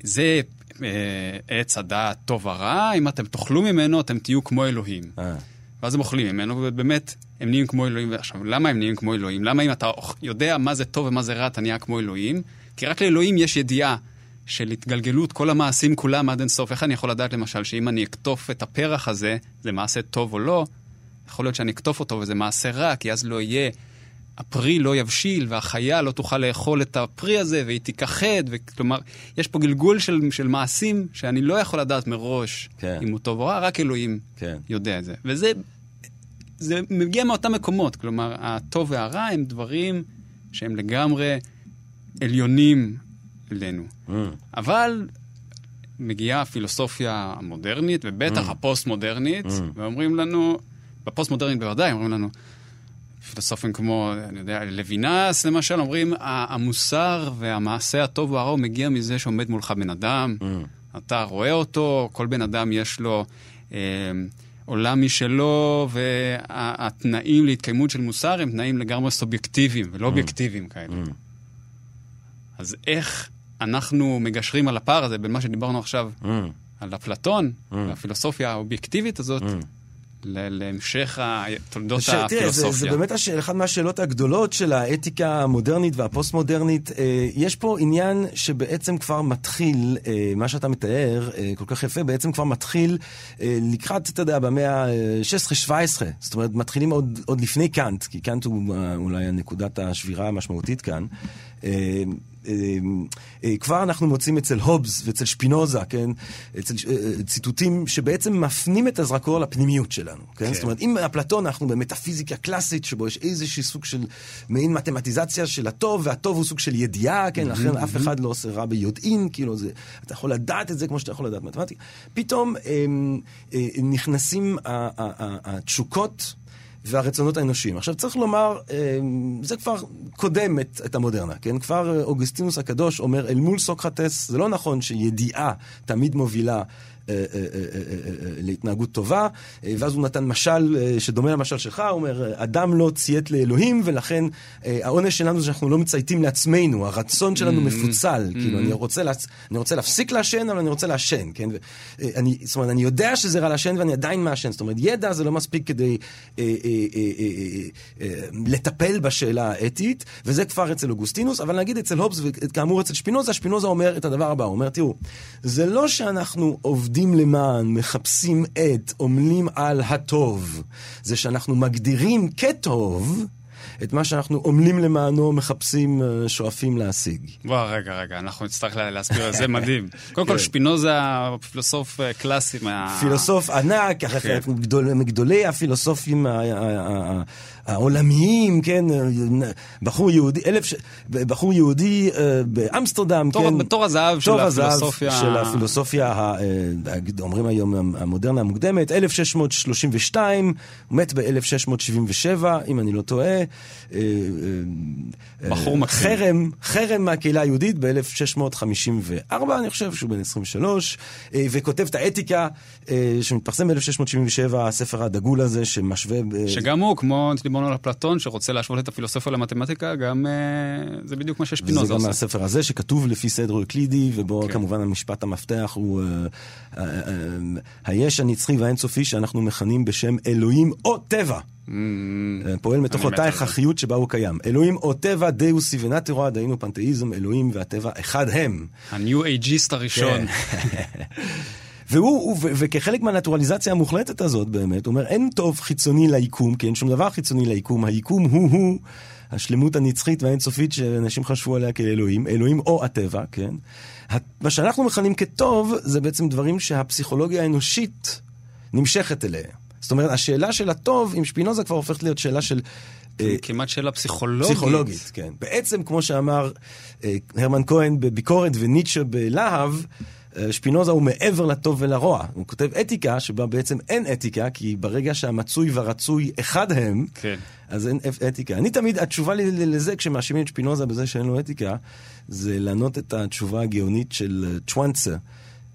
זה אה, עץ הדעת טוב ורע, אם אתם תאכלו ממנו, אתם תהיו כמו אלוהים. אה. ואז הם אוכלים ממנו, ובאמת, הם נהיים כמו אלוהים. עכשיו, למה הם נהיים כמו אלוהים? למה אם אתה יודע מה זה טוב ומה זה רע, אתה נהיה כמו אלוהים? כי רק לאלוהים יש ידיעה של התגלגלות כל המעשים כולם עד אינסוף. איך אני יכול לדעת, למשל, שאם אני אקטוף את הפרח הזה, זה מעשה טוב או לא? יכול להיות שאני אקטוף אותו וזה מעשה רע, כי אז לא יהיה, הפרי לא יבשיל, והחיה לא תוכל לאכול את הפרי הזה, והיא תיכחד, וכלומר, יש פה גלגול של, של מעשים שאני לא יכול לדעת מראש כן. אם הוא טוב או רע, רק אלוהים כן. יודע את זה. וזה זה מגיע מאותם מקומות, כלומר, הטוב והרע הם דברים שהם לגמרי עליונים אלינו. Mm. אבל מגיעה הפילוסופיה המודרנית, ובטח Mm. הפוסט-מודרנית, Mm. ואומרים לנו, בפוסט-מודרנית בוודאי, אומרים לנו, פילוסופים כמו, אני יודע, לוינס למשל, אומרים, "ה- המוסר והמעשה הטוב והרע הוא מגיע מזה שעומד מולך בן אדם, Mm. אתה רואה אותו, כל בן אדם יש לו אה, עולם משלו, והתנאים להתקיימות של מוסר הם תנאים לגמרי סובייקטיביים ולא אובייקטיביים כאלה. Mm. אז איך אנחנו מגשרים על הפער הזה בין מה שדיברנו עכשיו Mm. על אפלטון, Mm. והפילוסופיה האובייקטיבית הזאת, Mm. להמשך תולדות ש- תראה, זה, זה הפילוסופיה. באמת הש... אחת מהשאלות הגדולות של האתיקה המודרנית והפוסט-מודרנית. אה, יש פה עניין שבעצם כבר מתחיל, אה, מה שאתה מתאר, אה, כל כך יפה, בעצם כבר מתחיל לקראת, אתה יודע, במאה ה-16-17. זאת אומרת, מתחילים עוד, עוד לפני קאנט, כי קאנט הוא אולי נקודת השבירה המשמעותית כאן. אה, אה, אה, כבר אנחנו מוצאים אצל הובס ואצל שפינוזה, כן? אצל אה, אה, ציטוטים שבעצם מפנים את הזרקור לפנימיות שלנו, כן? כן. זאת אומרת, אם אפלטון אנחנו במטאפיזיקה קלאסית, שבו יש איזשהו סוג של מעין מתמטיזציה של הטוב, והטוב הוא סוג של ידיעה, כן? לכן אף אחד לא עושה רע ביודעין, כאילו זה, אתה יכול לדעת את זה כמו שאתה יכול לדעת מתמטיקה. פתאום אה, אה, נכנסים ה- ה- ה- התשוקות. והרצונות האנושיים. עכשיו צריך לומר, אה, זה כבר קודם את, את המודרנה, כן? כבר אוגוסטינוס הקדוש אומר, אל מול סוקרטס, זה לא נכון שידיעה תמיד מובילה אה, אה, להתנהגות טובה, ואז הוא נתן משל שדומה למשל שלך, הוא אומר, אדם לא ציית לאלוהים, ולכן העונש שלנו זה שאנחנו לא מצייתים לעצמנו, הרצון שלנו מפוצל, כאילו, אני רוצה, להצ... אני רוצה להפסיק לעשן, אבל אני רוצה לעשן, כן? אני, זאת אומרת, אני יודע שזה רע לעשן ואני עדיין מעשן, זאת אומרת, ידע זה לא מספיק כדי אה, אה, לטפל בשאלה האתית, וזה כבר אצל אוגוסטינוס, אבל נגיד אצל הובס וכאמור אצל שפינוזה, שפינוזה אומר את הדבר הבא, הוא אומר, תראו, זה לא שאנחנו עובדים למען, מחפשים את, עמלים על הטוב, זה שאנחנו מגדירים כטוב את מה שאנחנו עמלים למענו, מחפשים, אה, שואפים להשיג. בוא, רגע, רגע, אנחנו נצטרך לה- להסביר, זה מדהים. קודם כל, כן. שפינוזה, פילוסוף אה, קלאסי מה... פילוסוף ענק, כן. כך גדול- מגדולי הפילוסופים העולמיים, כן, בחור יהודי, אלף, ש- בחור יהודי אה, באמסטרדם, תור- כן. בתור הזהב של תור הפילוסופיה. של הפילוסופיה, אה, אומרים היום המודרנה המוקדמת, 1632, הוא מת ב-1677, אם אני לא טועה. אה, בחור מקסים. חרם, חרם מהקהילה היהודית ב-1654, אני חושב שהוא בן 23, אה, וכותב את האתיקה, שמתפרסם ב-1677, הספר הדגול הזה, שמשווה... שגם הוא, כמו דיברנו על אפלטון, שרוצה להשוות את הפילוסופיה למתמטיקה, גם אה, זה בדיוק מה וזה ששפינוזה גם עושה. הספר הזה שכתוב לפי סדר אוקלידי, ובו כן. כמובן המשפט המפתח הוא אה, אה, היש הנצחי והאינסופי שאנחנו מכנים בשם אלוהים או טבע. Mm, אה, פועל מתוך אותה. הכרחיות שבה הוא קיים. אלוהים או טבע, דאוס ונטרוה, דהיינו פנתאיזם, אלוהים והטבע אחד הם. הניו אייג'יסט הראשון. והוא, וכחלק מהנטורליזציה המוחלטת הזאת באמת, אומר, אין טוב חיצוני ליקום, כי אין שום דבר חיצוני ליקום, היקום הוא-הוא השלמות הנצחית והאינסופית שאנשים חשבו עליה כאלוהים, אלוהים או הטבע, כן? מה שאנחנו מכנים כטוב, זה בעצם דברים שהפסיכולוגיה האנושית נמשכת אליה. זאת אומרת, השאלה של הטוב עם שפינוזה כבר הופכת להיות שאלה של... אה, כמעט שאלה פסיכולוגית. פסיכולוגית, כן. בעצם, כמו שאמר אה, הרמן כהן בביקורת וניטשה בלהב, שפינוזה הוא מעבר לטוב ולרוע. הוא כותב אתיקה, שבה בעצם אין אתיקה, כי ברגע שהמצוי והרצוי אחד הם, כן. אז אין אתיקה. אני תמיד, התשובה לי לזה, כשמאשימים את שפינוזה בזה שאין לו אתיקה, זה לענות את התשובה הגאונית של אה, צ'ואנסה.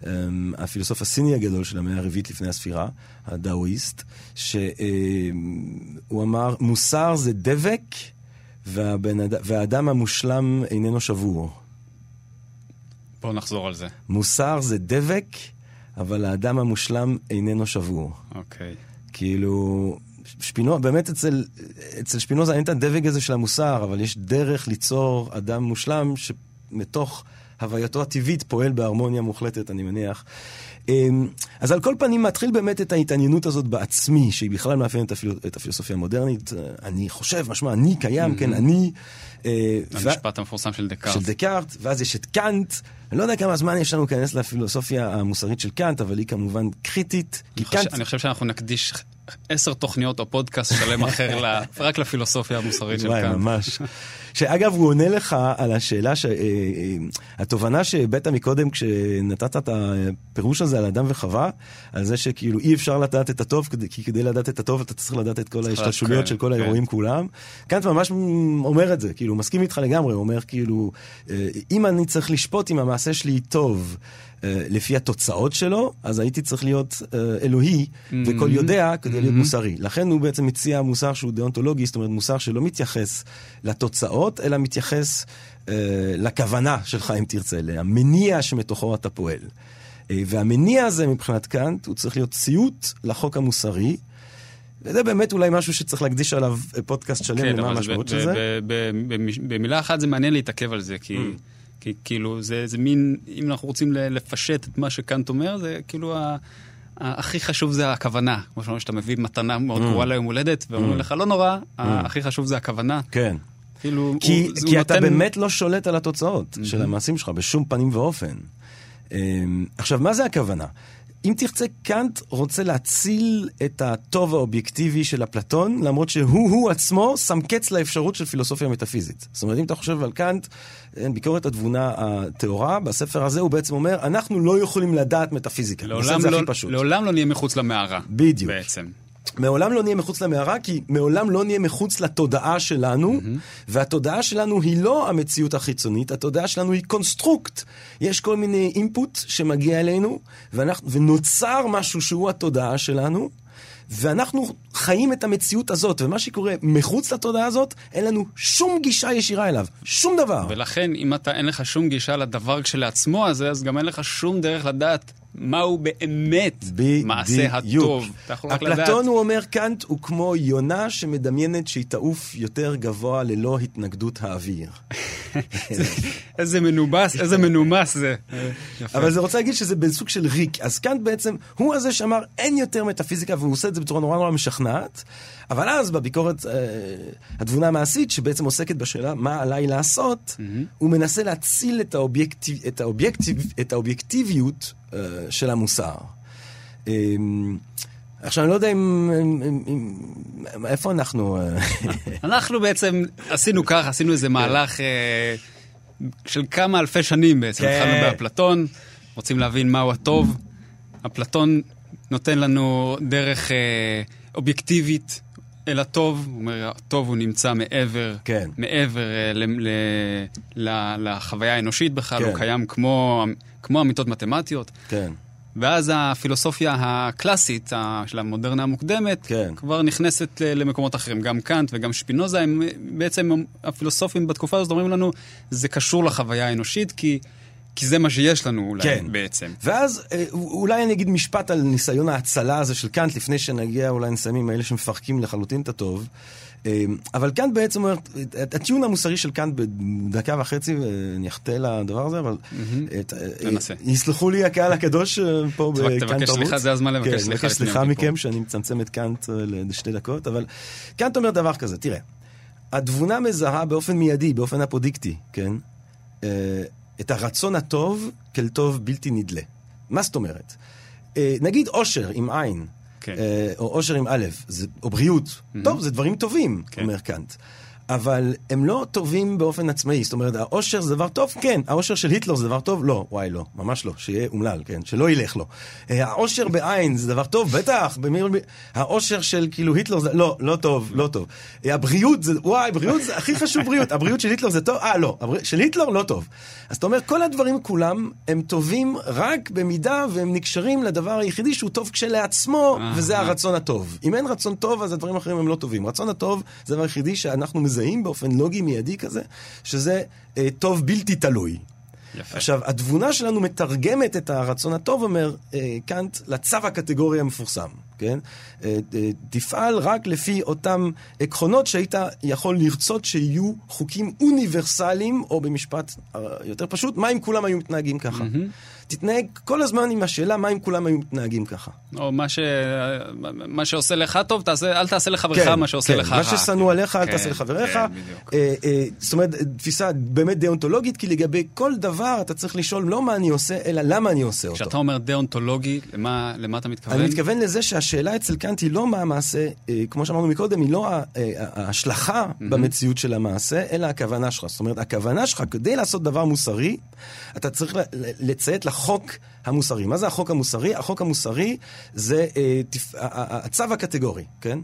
אמ, הפילוסוף הסיני הגדול של המאה הרביעית לפני הספירה, הדאואיסט, שהוא אמר, מוסר זה דבק והבן אד... והאדם המושלם איננו שבור. בואו נחזור על זה. מוסר זה דבק, אבל האדם המושלם איננו שבור. אוקיי. כאילו, שפינו, באמת אצל, אצל שפינוזה אין את הדבק הזה של המוסר, אבל יש דרך ליצור אדם מושלם שמתוך הווייתו הטבעית פועל בהרמוניה מוחלטת, אני מניח. אמ, אז על כל פנים מתחיל באמת את ההתעניינות הזאת בעצמי, שהיא בכלל מאפיינת את, הפיל... את הפילוסופיה המודרנית. אני חושב, משמע, אני קיים, כן, אני... אה, ו- המשפט המפורסם של דקארט. של דקארט, ואז יש את קאנט. אני לא יודע כמה זמן יש לנו להיכנס לפילוסופיה המוסרית של קאנט, אבל היא כמובן קריטית. אני חושב- קאנט... אני חושב שאנחנו נקדיש עשר תוכניות או פודקאסט שלם אחר רק לפילוסופיה המוסרית של וואי, קאנט. ממש. שאגב, הוא עונה לך על השאלה, ש... אה, אה, התובנה שהבאת מקודם כשנתת את הפירוש הזה על אדם וחווה, על זה שכאילו אי אפשר לדעת את הטוב, כי כדי לדעת את הטוב אתה צריך לדעת את כל ההשתלשלויות של כל האירועים כולם. קאנט ממש אומר את זה, כאילו, מסכים איתך לגמרי, הוא אומר כאילו, אם אני צריך לשפוט אם המעשה שלי טוב, אה, לפי התוצאות שלו, אז הייתי צריך להיות uh, אלוהי mm-hmm. וכל יודע כדי להיות mm-hmm. מוסרי. לכן הוא בעצם מציע מוסר שהוא דאונטולוגי, זאת אומרת מוסר שלא מתייחס לתוצאות, אלא מתייחס uh, לכוונה שלך, אם תרצה, למניע שמתוכו אתה פועל. Uh, והמניע הזה מבחינת קאנט, הוא צריך להיות ציות לחוק המוסרי. וזה באמת אולי משהו שצריך להקדיש עליו פודקאסט שלם, כן, למה המשמעות של זה. במילה אחת זה מעניין להתעכב על זה, כי... Mm. כי כאילו, זה, זה מין, אם אנחנו רוצים לפשט את מה שקאנט אומר, זה כאילו ה... הכי חשוב זה הכוונה. כמו שאומרים שאתה מביא מתנה מאוד mm. גרועה ליום הולדת, ואומרים mm. לך, לא נורא, mm. הכי חשוב זה הכוונה. כן. כאילו, כי, הוא, כי הוא אתה נותן... באמת לא שולט על התוצאות mm-hmm. של המעשים שלך בשום פנים ואופן. אמ, עכשיו, מה זה הכוונה? אם תרצה, קאנט רוצה להציל את הטוב האובייקטיבי של אפלטון, למרות שהוא-הוא עצמו שם קץ לאפשרות של פילוסופיה מטאפיזית. זאת אומרת, אם אתה חושב על קאנט, ביקורת התבונה הטהורה, בספר הזה הוא בעצם אומר, אנחנו לא יכולים לדעת מטאפיזיקה. לעולם, לא, לעולם לא נהיה מחוץ למערה. בדיוק. בעצם. מעולם לא נהיה מחוץ למערה, כי מעולם לא נהיה מחוץ לתודעה שלנו, mm-hmm. והתודעה שלנו היא לא המציאות החיצונית, התודעה שלנו היא construct. יש כל מיני input שמגיע אלינו, ואנחנו, ונוצר משהו שהוא התודעה שלנו, ואנחנו חיים את המציאות הזאת, ומה שקורה מחוץ לתודעה הזאת, אין לנו שום גישה ישירה אליו, שום דבר. ולכן, אם אתה אין לך שום גישה לדבר כשלעצמו הזה, אז גם אין לך שום דרך לדעת מהו באמת מעשה הטוב. אפלטון, הוא אומר, קאנט הוא כמו יונה שמדמיינת שהיא תעוף יותר גבוה ללא התנגדות האוויר. איזה מנומס, איזה מנומס זה. אבל זה רוצה להגיד שזה בסוג של ריק. אז קאנט בעצם, הוא הזה שאמר, אין יותר מטאפיזיקה, והוא עושה את זה בצורה נורא נורא משכנעת. אבל אז בביקורת אה, התבונה המעשית, שבעצם עוסקת בשאלה מה עליי לעשות, mm-hmm. הוא מנסה להציל את, האובייקטיב, את, האובייקטיב, את האובייקטיביות אה, של המוסר. אה, עכשיו, אני לא יודע אם... אם, אם איפה אנחנו? אה? אנחנו בעצם עשינו ככה, עשינו איזה מהלך אה, של כמה אלפי שנים בעצם. כן. התחלנו באפלטון, רוצים להבין מהו הטוב. אפלטון נותן לנו דרך אה, אובייקטיבית אל הטוב, הוא אומר, הטוב הוא נמצא מעבר, כן. מעבר uh, ל, ל, ל, לחוויה האנושית בכלל, כן. הוא קיים כמו, כמו אמיתות מתמטיות. כן. ואז הפילוסופיה הקלאסית של המודרנה המוקדמת כן. כבר נכנסת למקומות אחרים. גם קאנט וגם שפינוזה הם בעצם הפילוסופים בתקופה הזאת אומרים לנו, זה קשור לחוויה האנושית, כי כי זה מה שיש לנו אולי כן. בעצם. ואז אה, אולי אני אגיד משפט על ניסיון ההצלה הזה של קאנט, לפני שנגיע, אולי נסיים עם האלה שמפרקים לחלוטין את הטוב. אה, אבל קאנט בעצם אומר, הטיעון המוסרי של קאנט בדקה וחצי, אני אחטא לדבר הזה, אבל... ננסה. יסלחו לי הקהל הקדוש פה בקאנט תרבות. תבקש סליחה, זה הזמן לבקש סליחה. כן, סליחה מכם שאני מצמצם את קאנט לשתי דקות, אבל קאנט אומר דבר כזה, תראה, התבונה מזהה באופן מיידי, באופן אפודיקטי, כן? את הרצון הטוב כאל טוב בלתי נדלה. מה זאת אומרת? אה, נגיד אושר עם עין, כן. אה, או אושר עם א', או בריאות, mm-hmm. טוב, זה דברים טובים, כן. אומר קאנט. אבל הם לא טובים באופן עצמאי. זאת אומרת, האושר זה דבר טוב? כן. האושר של היטלר זה דבר טוב? לא. וואי, לא. ממש לא. שיהיה אומלל, כן. שלא ילך לו. אה, האושר בעין זה דבר טוב? בטח. במיר... האושר של כאילו היטלר זה... לא, לא טוב, לא טוב. אה, הבריאות זה... וואי, בריאות זה הכי חשוב בריאות. הבריאות של היטלר זה טוב? אה, לא. הבר... של היטלר לא טוב. אז אתה אומר, כל הדברים כולם הם טובים רק במידה והם נקשרים לדבר היחידי שהוא טוב כשלעצמו, וזה הרצון הטוב. אם אין רצון טוב, אז הדברים האחרים הם לא טובים. רצון הטוב זה הדבר היחידי שאנחנו מזהים באופן לוגי מיידי כזה, שזה אה, טוב בלתי תלוי. יפה. עכשיו, התבונה שלנו מתרגמת את הרצון הטוב, אומר אה, קאנט, לצו הקטגורי המפורסם, כן? אה, אה, תפעל רק לפי אותם עקרונות שהיית יכול לרצות שיהיו חוקים אוניברסליים, או במשפט אה, יותר פשוט, מה אם כולם היו מתנהגים ככה? Mm-hmm. תתנהג כל הזמן עם השאלה מה אם כולם היו מתנהגים ככה. או מה, ש... מה שעושה לך טוב, תעשה, אל תעשה לחברך כן, מה שעושה כן, לך מה רע. ששנוא עליך, אל כן, תעשה לחבריך. כן, בדיוק. אה, אה, זאת אומרת, תפיסה באמת דאונטולוגית, כי לגבי כל דבר אתה צריך לשאול לא מה אני עושה, אלא למה אני עושה אותו. כשאתה אומר דאונטולוגי, למה, למה אתה מתכוון? אני מתכוון לזה שהשאלה אצל קאנט היא לא מה המעשה, אה, כמו שאמרנו מקודם, היא לא אה, ההשלכה במציאות של המעשה, אלא הכוונה שלך. זאת אומרת, הכוונה שלך, כדי לעשות דבר מוסרי, אתה צריך לציית לחוק המוסרי. מה זה החוק המוסרי? החוק המוסרי זה אה, תפ- הצו הקטגורי, כן?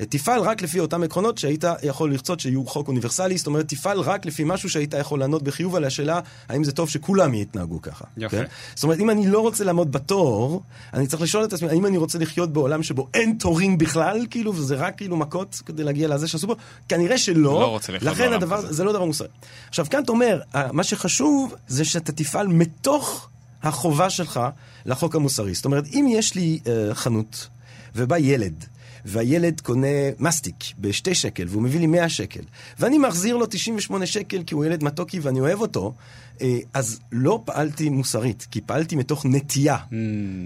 אה, תפעל רק לפי אותם עקרונות שהיית יכול לרצות שיהיו חוק אוניברסלי, זאת אומרת, תפעל רק לפי משהו שהיית יכול לענות בחיוב על השאלה האם זה טוב שכולם יתנהגו ככה. יפה. כן? זאת אומרת, אם אני לא רוצה לעמוד בתור, אני צריך לשאול את עצמי, האם אני רוצה לחיות בעולם שבו אין תורים בכלל, כאילו, וזה רק כאילו מכות כדי להגיע לזה שעשו בו? כנראה שלא. לא רוצה לחיות לכן בעולם הדבר, כזה. זה לא דבר מוסרי. עכשיו, קאנט אומר, מה שחשוב זה שאתה תפעל מתוך החובה שלך לחוק המוסרי. זאת אומרת, אם יש לי אה, חנות, ובא ילד, והילד קונה מסטיק בשתי שקל, והוא מביא לי 100 שקל, ואני מחזיר לו 98 שקל כי הוא ילד מתוקי ואני אוהב אותו, אז לא פעלתי מוסרית, כי פעלתי מתוך נטייה. Mm.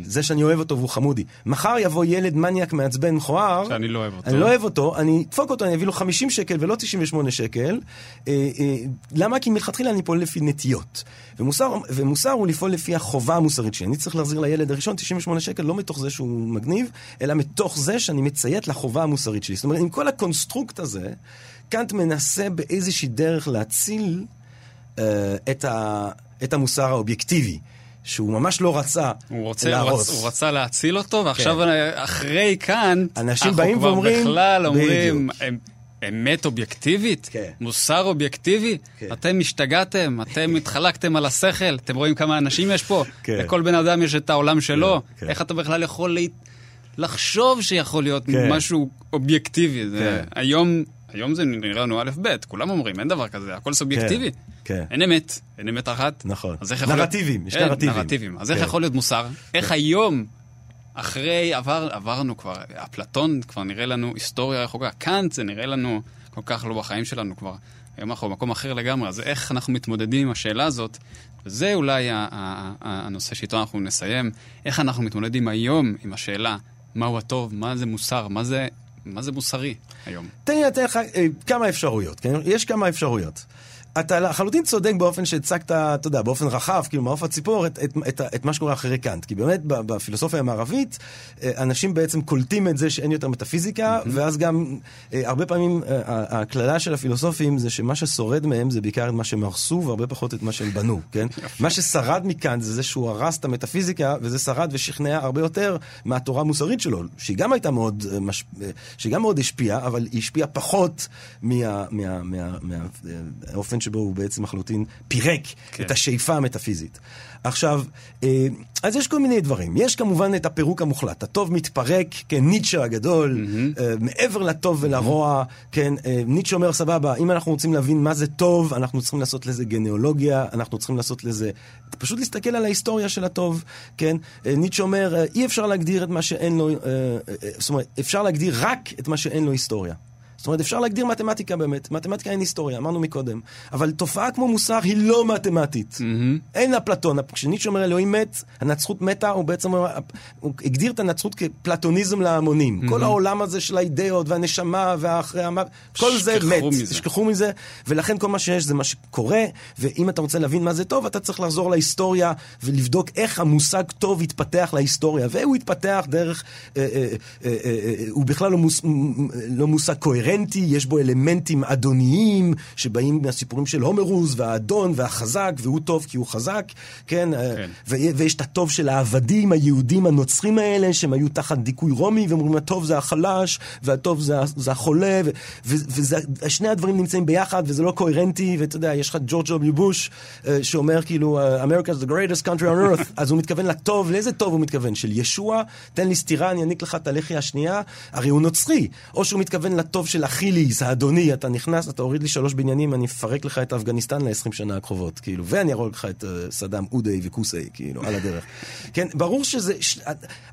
זה שאני אוהב אותו והוא חמודי. מחר יבוא ילד מניאק מעצבן מכוער, שאני לא אוהב אותו. אני לא אוהב אותו, אני אדפוק אותו, אני אביא לו 50 שקל ולא 98 שקל. אה, אה, למה? כי מלכתחילה אני פועל לפי נטיות. ומוסר, ומוסר הוא לפעול לפי החובה המוסרית שלי. אני צריך להחזיר לילד הראשון 98 שקל, לא מתוך זה שהוא מגניב, אלא מתוך זה שאני מציית לחובה המוסרית שלי. זאת אומרת, עם כל ה construct הזה, קאנט מנסה באיזושהי דרך להציל אה, את, ה, את המוסר האובייקטיבי. שהוא ממש לא רצה הוא רוצה, הוא, להרוס. רצ, הוא רצה להציל אותו, ועכשיו כן. אחרי קאנט, אנשים אנחנו באים כבר ואומרים, בכלל אומרים, בדיוק. "אמ- אמת אובייקטיבית? כן. מוסר אובייקטיבי? כן. אתם השתגעתם, אתם התחלקתם על השכל, אתם רואים כמה אנשים יש פה? כן. לכל בן אדם יש את העולם שלו. כן. איך אתה בכלל יכול לה... לחשוב שיכול להיות כן. משהו אובייקטיבי? זה... כן. היום, היום זה נראה לנו א' ב', כולם אומרים, אין דבר כזה, הכל סובייקטיבי. כן. אין אמת, אין אמת אחת. נכון. נרטיבים, יש אין, נרטיבים. נרטיבים. אז איך כן. יכול להיות מוסר? איך היום, אחרי, עבר, עברנו כבר, אפלטון כבר נראה לנו היסטוריה רחוקה, קאנט זה נראה לנו כל כך לא בחיים שלנו כבר. היום אנחנו במקום אחר לגמרי, אז איך אנחנו מתמודדים עם השאלה הזאת? וזה אולי הנושא שאיתו אנחנו נסיים. איך אנחנו מתמודדים היום עם השאלה מהו הטוב, מה זה מוסר, מה זה, מה זה מוסרי היום? תן לי לתת לך אה, כמה אפשרויות, כן? יש כמה אפשרויות. אתה לחלוטין צודק באופן שהצגת, אתה יודע, באופן רחב, כאילו מעוף הציפור, את, את, את, את מה שקורה אחרי קאנט. כי באמת בפילוסופיה המערבית, אה, אנשים בעצם קולטים את זה שאין יותר מטאפיזיקה, ואז גם אה, הרבה פעמים אה, הקללה של הפילוסופים זה שמה ששורד מהם זה בעיקר את מה שהם הרסו, והרבה פחות את מה שהם בנו, כן? מה ששרד מכאן זה זה שהוא הרס את המטאפיזיקה, וזה שרד ושכנע הרבה יותר מהתורה המוסרית שלו, שהיא גם הייתה מאוד, מש... שהיא גם מאוד השפיעה, אבל היא השפיעה פחות מה- מה- מה- מה- אה, האופן שבו הוא בעצם לחלוטין פירק כן. את השאיפה המטאפיזית. עכשיו, אה, אז יש כל מיני דברים. יש כמובן את הפירוק המוחלט. הטוב מתפרק, כן, ניטשה הגדול, אה, מעבר לטוב ולרוע, כן, אה, ניטשה אומר, סבבה, אם אנחנו רוצים להבין מה זה טוב, אנחנו צריכים לעשות לזה גניאולוגיה, אנחנו צריכים לעשות לזה, פשוט להסתכל על ההיסטוריה של הטוב, כן? ניטשה אומר, אי אפשר להגדיר את מה שאין לו, זאת אומרת, אפשר להגדיר רק את מה שאין לו היסטוריה. זאת אומרת, אפשר להגדיר מתמטיקה באמת. מתמטיקה אין היסטוריה, אמרנו מקודם. אבל תופעה כמו מוסר היא לא מתמטית. אין אפלטון. כשניטשה אומר אלוהים מת, הנצרות מתה, הוא בעצם הוא הגדיר את הנצרות כפלטוניזם להמונים. כל העולם הזה של האידאות והנשמה והאחרי המוות, כל זה מת. מזה. תשכחו מזה, ולכן כל מה שיש זה מה שקורה, ואם אתה רוצה להבין מה זה טוב, אתה צריך לחזור להיסטוריה ולבדוק איך המושג טוב התפתח להיסטוריה. והוא התפתח דרך, אה, אה, אה, אה, אה, הוא בכלל לא, מוס, לא מושג קוהרנטי, יש בו אלמנטים אדוניים, שבאים מהסיפורים של הומרוס, והאדון והחזק, והוא טוב כי הוא חזק, כן? אה, כן. ו- ויש את הטוב של העבדים, היהודים הנוצרים האלה, שהם היו תחת דיכוי רומי, ואומרים הטוב זה החלש, והטוב זה, זה החולה, ושני הדברים נמצאים ביחד, וזה לא קוהרנטי, ואתה יודע, יש לך ג'ורג' W. בוש, אה, שאומר כאילו, אה, America is the greatest country on earth, אז הוא מתכוון לטוב, לאיזה טוב הוא מתכוון? של ישוע, תן לי סטירה, אני אעניק לך את הלחי השנייה, הרי הוא נוצרי, או שהוא מתכוון לטוב של של אכיליס, האדוני, אתה נכנס, אתה הוריד לי שלוש בניינים, אני אפרק לך את אפגניסטן ל-20 שנה הקרובות, כאילו, ואני ארוג לך את uh, סדאם אודי וכוסי, כאילו, על הדרך. כן, ברור שזה... ש...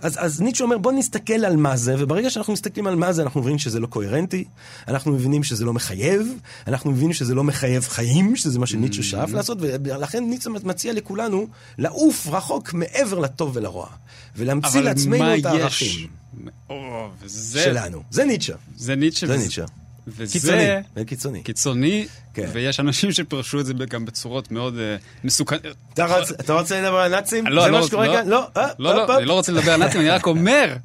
אז, אז ניטשה אומר, בוא נסתכל על מה זה, וברגע שאנחנו מסתכלים על מה זה, אנחנו מבינים שזה לא קוהרנטי, אנחנו מבינים שזה לא מחייב, אנחנו מבינים שזה לא מחייב חיים, שזה מה שניטשה שאף לעשות, ולכן ניטשה מציע לכולנו לעוף רחוק מעבר לטוב ולרע, ולהמציא לעצמנו את הערכים. או, וזה... שלנו. זה ניטשה. זה ניטשה. זה ניטשה. וזה קיצוני. קיצוני. קיצוני, כן. ויש אנשים שפירשו את זה גם בצורות מאוד אה, מסוכנות. אתה רוצ- אתה רוצה לדבר על נאצים? לא, זה לא, מה שקורה לא. כאן? לא, אה, לא, לא, הופ, אני לא רוצה לדבר על נאצים, אני רק אומר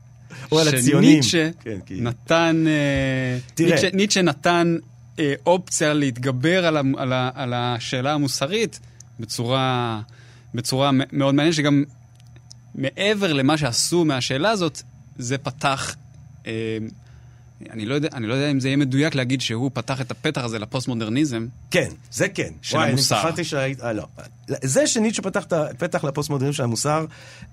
או על הציונים. שניטשה כן, נתן, אה, תראה. ניטשה- נתן אה, אופציה להתגבר על ה- על ה- על השאלה המוסרית בצורה בצורה מאוד מעניינת, שגם מעבר למה שעשו מהשאלה הזאת, זה פתח... אה, אני לא, יודע, אני לא יודע אם זה יהיה מדויק להגיד שהוא פתח את הפתח הזה לפוסט-מודרניזם. כן, זה כן. של וואי, המוסר. אני פחדתי שהיית... אה, לא. זה שניטשה פתח את הפתח לפוסט-מודרניזם של המוסר,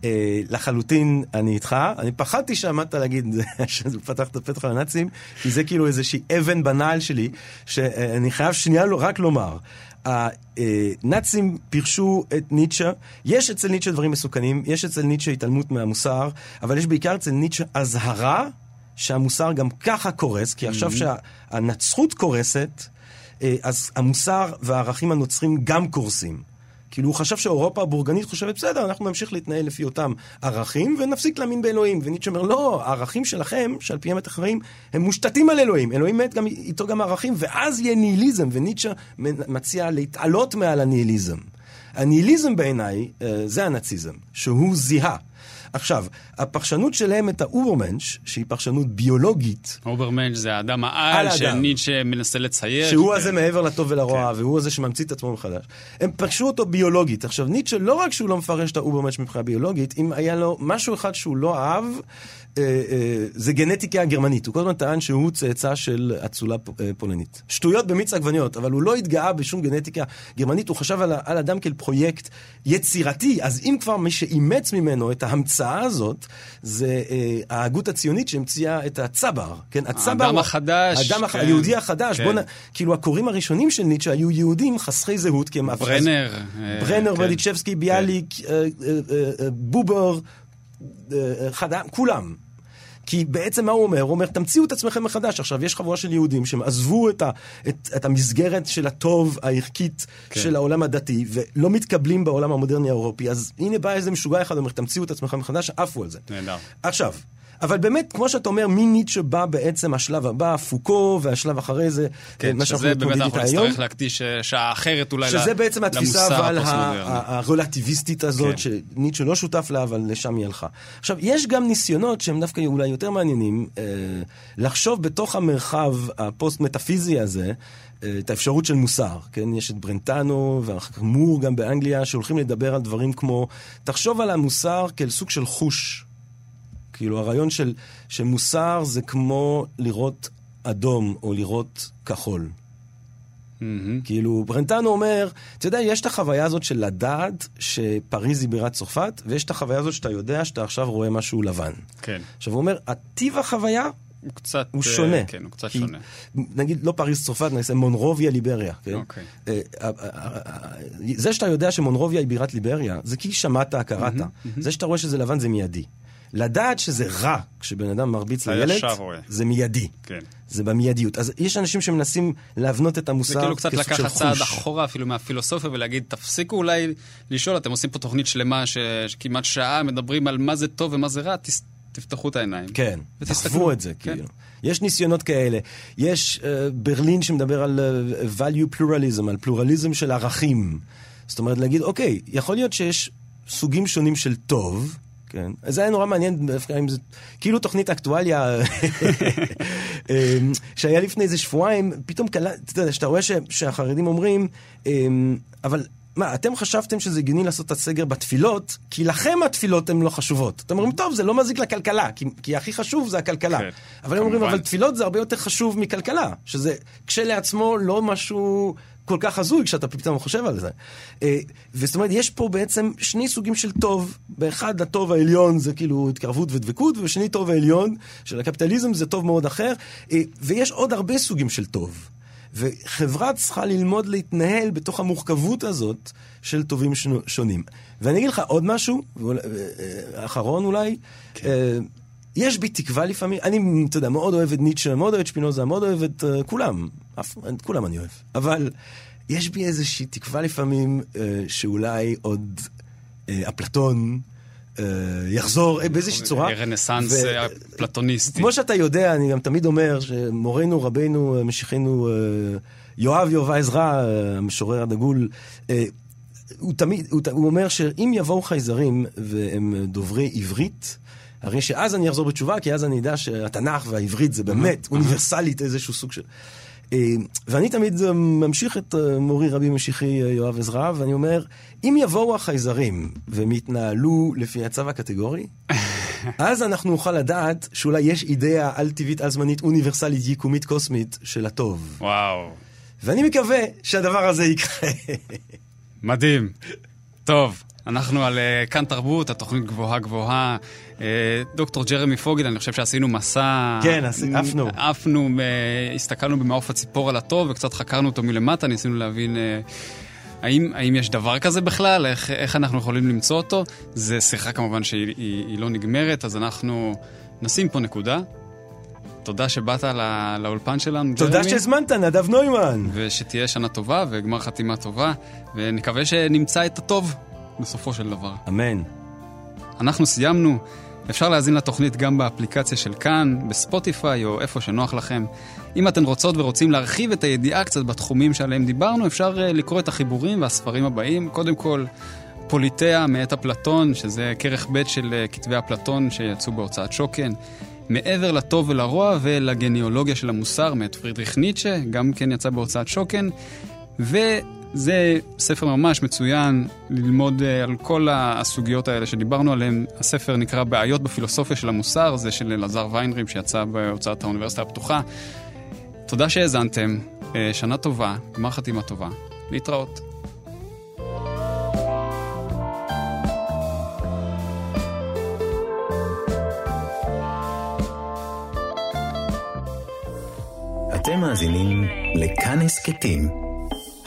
אה, לחלוטין אני איתך. אני פחדתי שעמדת להגיד שזה פתח את הפתח לנאצים, כי זה כאילו איזושהי אבן בנעל שלי, שאני חייב שנייה לא- רק לומר. הנאצים פירשו את ניטשה, יש אצל ניטשה דברים מסוכנים, יש אצל ניטשה התעלמות מהמוסר, אבל יש בעיקר אצל ניטשה אזהרה שהמוסר גם ככה קורס, כי עכשיו שהנצחות קורסת, אה, אז המוסר והערכים הנוצרים גם קורסים. כאילו הוא חשב שאירופה הבורגנית חושבת, בסדר, אנחנו נמשיך להתנהל לפי אותם ערכים ונפסיק להאמין באלוהים. וניטשה אומר, לא, הערכים שלכם, שעל פיהם אתם חיים, הם מושתתים על אלוהים. אלוהים מת גם איתו גם ערכים, ואז יהיה ניהיליזם, וניטשה מציע להתעלות מעל הניהיליזם. הניהיליזם בעיניי אה, זה הנאציזם, שהוא זיהה. עכשיו, הפרשנות שלהם את האוברמנש, שהיא פרשנות ביולוגית, אוברמנש זה האדם על העל. שניטשה מנסה לצייר. שהוא כן. הזה מעבר לטוב ולרוע, והוא הזה שממציא את עצמו מחדש. הם פגשו אותו ביולוגית. עכשיו, ניטשה, לא רק שהוא לא מפרש את האוברמנש מבחינה ביולוגית, אם היה לו משהו אחד שהוא לא אהב, אה, אה, זה גנטיקה הגרמנית. הוא כל הזמן טען שהוא צאצא של אצולה אה, פולנית. שטויות במיץ עגבניות, אבל הוא לא התגאה בשום גנטיקה גרמנית, הוא חשב על, על אדם כאל פרויקט יצירתי. אז אם כבר מי שאימץ ממנו את ההמצאה הזאת, זה אה, ההגות הציונית שהמציאה את הצבר. כן, הצבר... האדם הוא- החדש, האדם כן. היהודי החדש. כן. בוא נ... כאילו הקוראים הראשונים של ניטשה היו יהודים חסרי זהות, כי הם... ברנר. אה, ברנר, כן. ברדיצ'בסקי, ביאליק, אה, אה, אה, אה, בובר, אה, חדם, כולם. כי בעצם מה הוא אומר? הוא אומר, תמציאו את עצמכם מחדש. עכשיו, יש חבורה של יהודים שהם עזבו את, ה, את, את המסגרת של הטוב הערכית כן. של העולם הדתי, ולא מתקבלים בעולם המודרני האירופי. אז הנה בא איזה משוגע אחד ואומר, תמציאו את עצמכם מחדש, עפו על זה. נהדר. עכשיו, אבל באמת, כמו שאתה אומר, מניטשה בא בעצם השלב הבא, פוקו, והשלב אחרי זה, כן, מה שאנחנו שזה באמת מתמודדים אנחנו איתה היום. נצטרך להקדיש אה, שעה אחרת אולי שזה ל- בעצם התפיסה למוסר אבל ה- הפוסט-מודרני. ה- הרלטיביסטית הזאת, כן. שניטשה לא שותף לה, אבל לשם היא הלכה. עכשיו, יש גם ניסיונות שהם דווקא אולי יותר מעניינים, אה, לחשוב בתוך המרחב הפוסט-מטאפיזי הזה, אה, את האפשרות של מוסר, כן? יש את ברנטנו ואחר כך מור גם באנגליה, שהולכים לדבר על דברים כמו, תחשוב על המוסר כאל סוג של חוש. כאילו הרעיון של, שמוסר זה כמו לראות אדום או לראות כחול. מהמם. כאילו, ברנטנו אומר, אתה יודע, יש את החוויה הזאת של לדעת שפריז היא בירת צרפת, ויש את החוויה הזאת שאתה יודע שאתה עכשיו רואה משהו לבן. כן. עכשיו, הוא אומר, הטיב החוויה הוא קצת... הוא אה, שונה. כן, הוא קצת כי, שונה. נגיד, לא פריז צרפת, נעשה מונרוביה ליבריה, כן? אוקיי. אה, אה, זה שאתה יודע שמונרוביה היא בירת ליבריה, זה כי שמעת, קראת. זה שאתה רואה שזה לבן זה מיידי. לדעת שזה רע כשבן אדם מרביץ לילד. זה מיידי. כן. זה במיידיות. אז יש אנשים שמנסים להבנות את המוסר זה כאילו קצת כסוג של לקחת צעד חוש. אחורה אפילו מהפילוסופיה ולהגיד, תפסיקו אולי לשאול, אתם עושים פה תוכנית שלמה שכמעט שעה מדברים על מה זה טוב ומה זה רע, תס- תפתחו את העיניים. כן. דחפו את זה, כן. כאילו. יש ניסיונות כאלה. יש uh, ברלין שמדבר על uh, value pluralism, על פלורליזם של ערכים. זאת אומרת, להגיד, אוקיי, יכול להיות שיש סוגים שונים של טוב, כן? אז זה היה נורא מעניין, דווקא אם זה... כאילו תוכנית אקטואליה אמ, שהיה לפני איזה שבועיים, פתאום קלט, אתה יודע, שאתה רואה ש, שהחרדים אומרים, אמ, אבל מה, אתם חשבתם שזה הגיוני לעשות את הסגר בתפילות, כי לכם התפילות הן לא חשובות. אתם אומרים, טוב, זה לא מזיק לכלכלה, כי, כי הכי חשוב זה הכלכלה. כן, אבל הם אומרים. אבל תפילות זה הרבה יותר חשוב מכלכלה, שזה כשלעצמו לא משהו כל כך הזוי כשאתה פתאום חושב על זה. אה, וזאת אומרת, יש פה בעצם שני סוגים של טוב. באחד, הטוב העליון זה כאילו התקרבות ודבקות, ובשני, טוב העליון של הקפיטליזם זה טוב מאוד אחר. אה, ויש עוד הרבה סוגים של טוב. וחברה צריכה ללמוד להתנהל בתוך המורכבות הזאת של טובים שונים. ואני אגיד לך עוד משהו, אה, אחרון אולי. אה, יש בי תקווה לפעמים, אני, אתה יודע, מאוד אוהב את ניטשה, מאוד אוהב את שפינוזה, מאוד אוהב את uh, כולם, אף, את כולם אני אוהב. אבל יש בי איזושהי תקווה לפעמים uh, שאולי עוד uh, אפלטון uh, יחזור uh, באיזושהי צורה. רנסאנס ו- פלטוניסטי. כמו שאתה יודע, אני גם תמיד אומר שמורנו, רבנו, משיחנו, אה, יואב יהובה עזרא, המשורר הדגול, אה, הוא תמיד, הוא, הוא אומר שאם יבואו חייזרים והם דוברי עברית, הרי שאז אני אחזור בתשובה, כי אז אני אדע שהתנ"ך והעברית זה באמת אוניברסלית איזשהו סוג של... אה, ואני תמיד אה, ממשיך את אה, מורי רבי משיחי יואב עזרא, ואני אומר, אם יבואו החייזרים והם יתנהלו לפי הצו הקטגורי, אז אנחנו נוכל לדעת שאולי יש אידאה על-טבעית, על-זמנית, אוניברסלית, יקומית, קוסמית של הטוב. וואו, ואני מקווה שהדבר הזה יקרה. מדהים. טוב, אנחנו על אה, כאן תרבות, התוכנית גבוהה גבוהה. אה, דוקטור ג'רמי פוגל, אני חושב שעשינו מסע... כן, עפנו. עפנו, אה, הסתכלנו במעוף הציפור על הטוב וקצת חקרנו אותו מלמטה, ניסינו להבין... האם, האם יש דבר כזה בכלל? איך, איך אנחנו יכולים למצוא אותו? זו שיחה כמובן שהיא היא, היא לא נגמרת, אז אנחנו נשים פה נקודה. תודה שבאת לא, לאולפן שלנו, תודה ג'רמי. שהזמנת, נדב נוימן. ושתהיה שנה טובה וגמר חתימה טובה, ונקווה שנמצא את הטוב בסופו של דבר. אמן. אנחנו סיימנו. אפשר להאזין לתוכנית גם באפליקציה של כאן, בספוטיפיי או איפה שנוח לכם. אם אתן רוצות ורוצים להרחיב את הידיעה קצת בתחומים שעליהם דיברנו, אפשר אה, לקרוא את החיבורים והספרים הבאים. קודם כל, פוליטאה מאת אפלטון, שזה כרך ב' של אה, כתבי אפלטון שיצאו בהוצאת שוקן. מעבר לטוב ולרוע ולגניאולוגיה של המוסר מאת פרידריך ניטשה, גם כן יצא בהוצאת שוקן. וזה ספר ממש מצוין ללמוד אה, על כל הסוגיות האלה שדיברנו עליהן. הספר נקרא בעיות בפילוסופיה של המוסר, זה של אלעזר ויינרים שיצא בהוצאת האוניברסיטה הפתוחה. תודה שהאזנתם, אה, שנה טובה, גמר חתימה טובה, להתראות. אתם מאזינים לכאן הסכתים,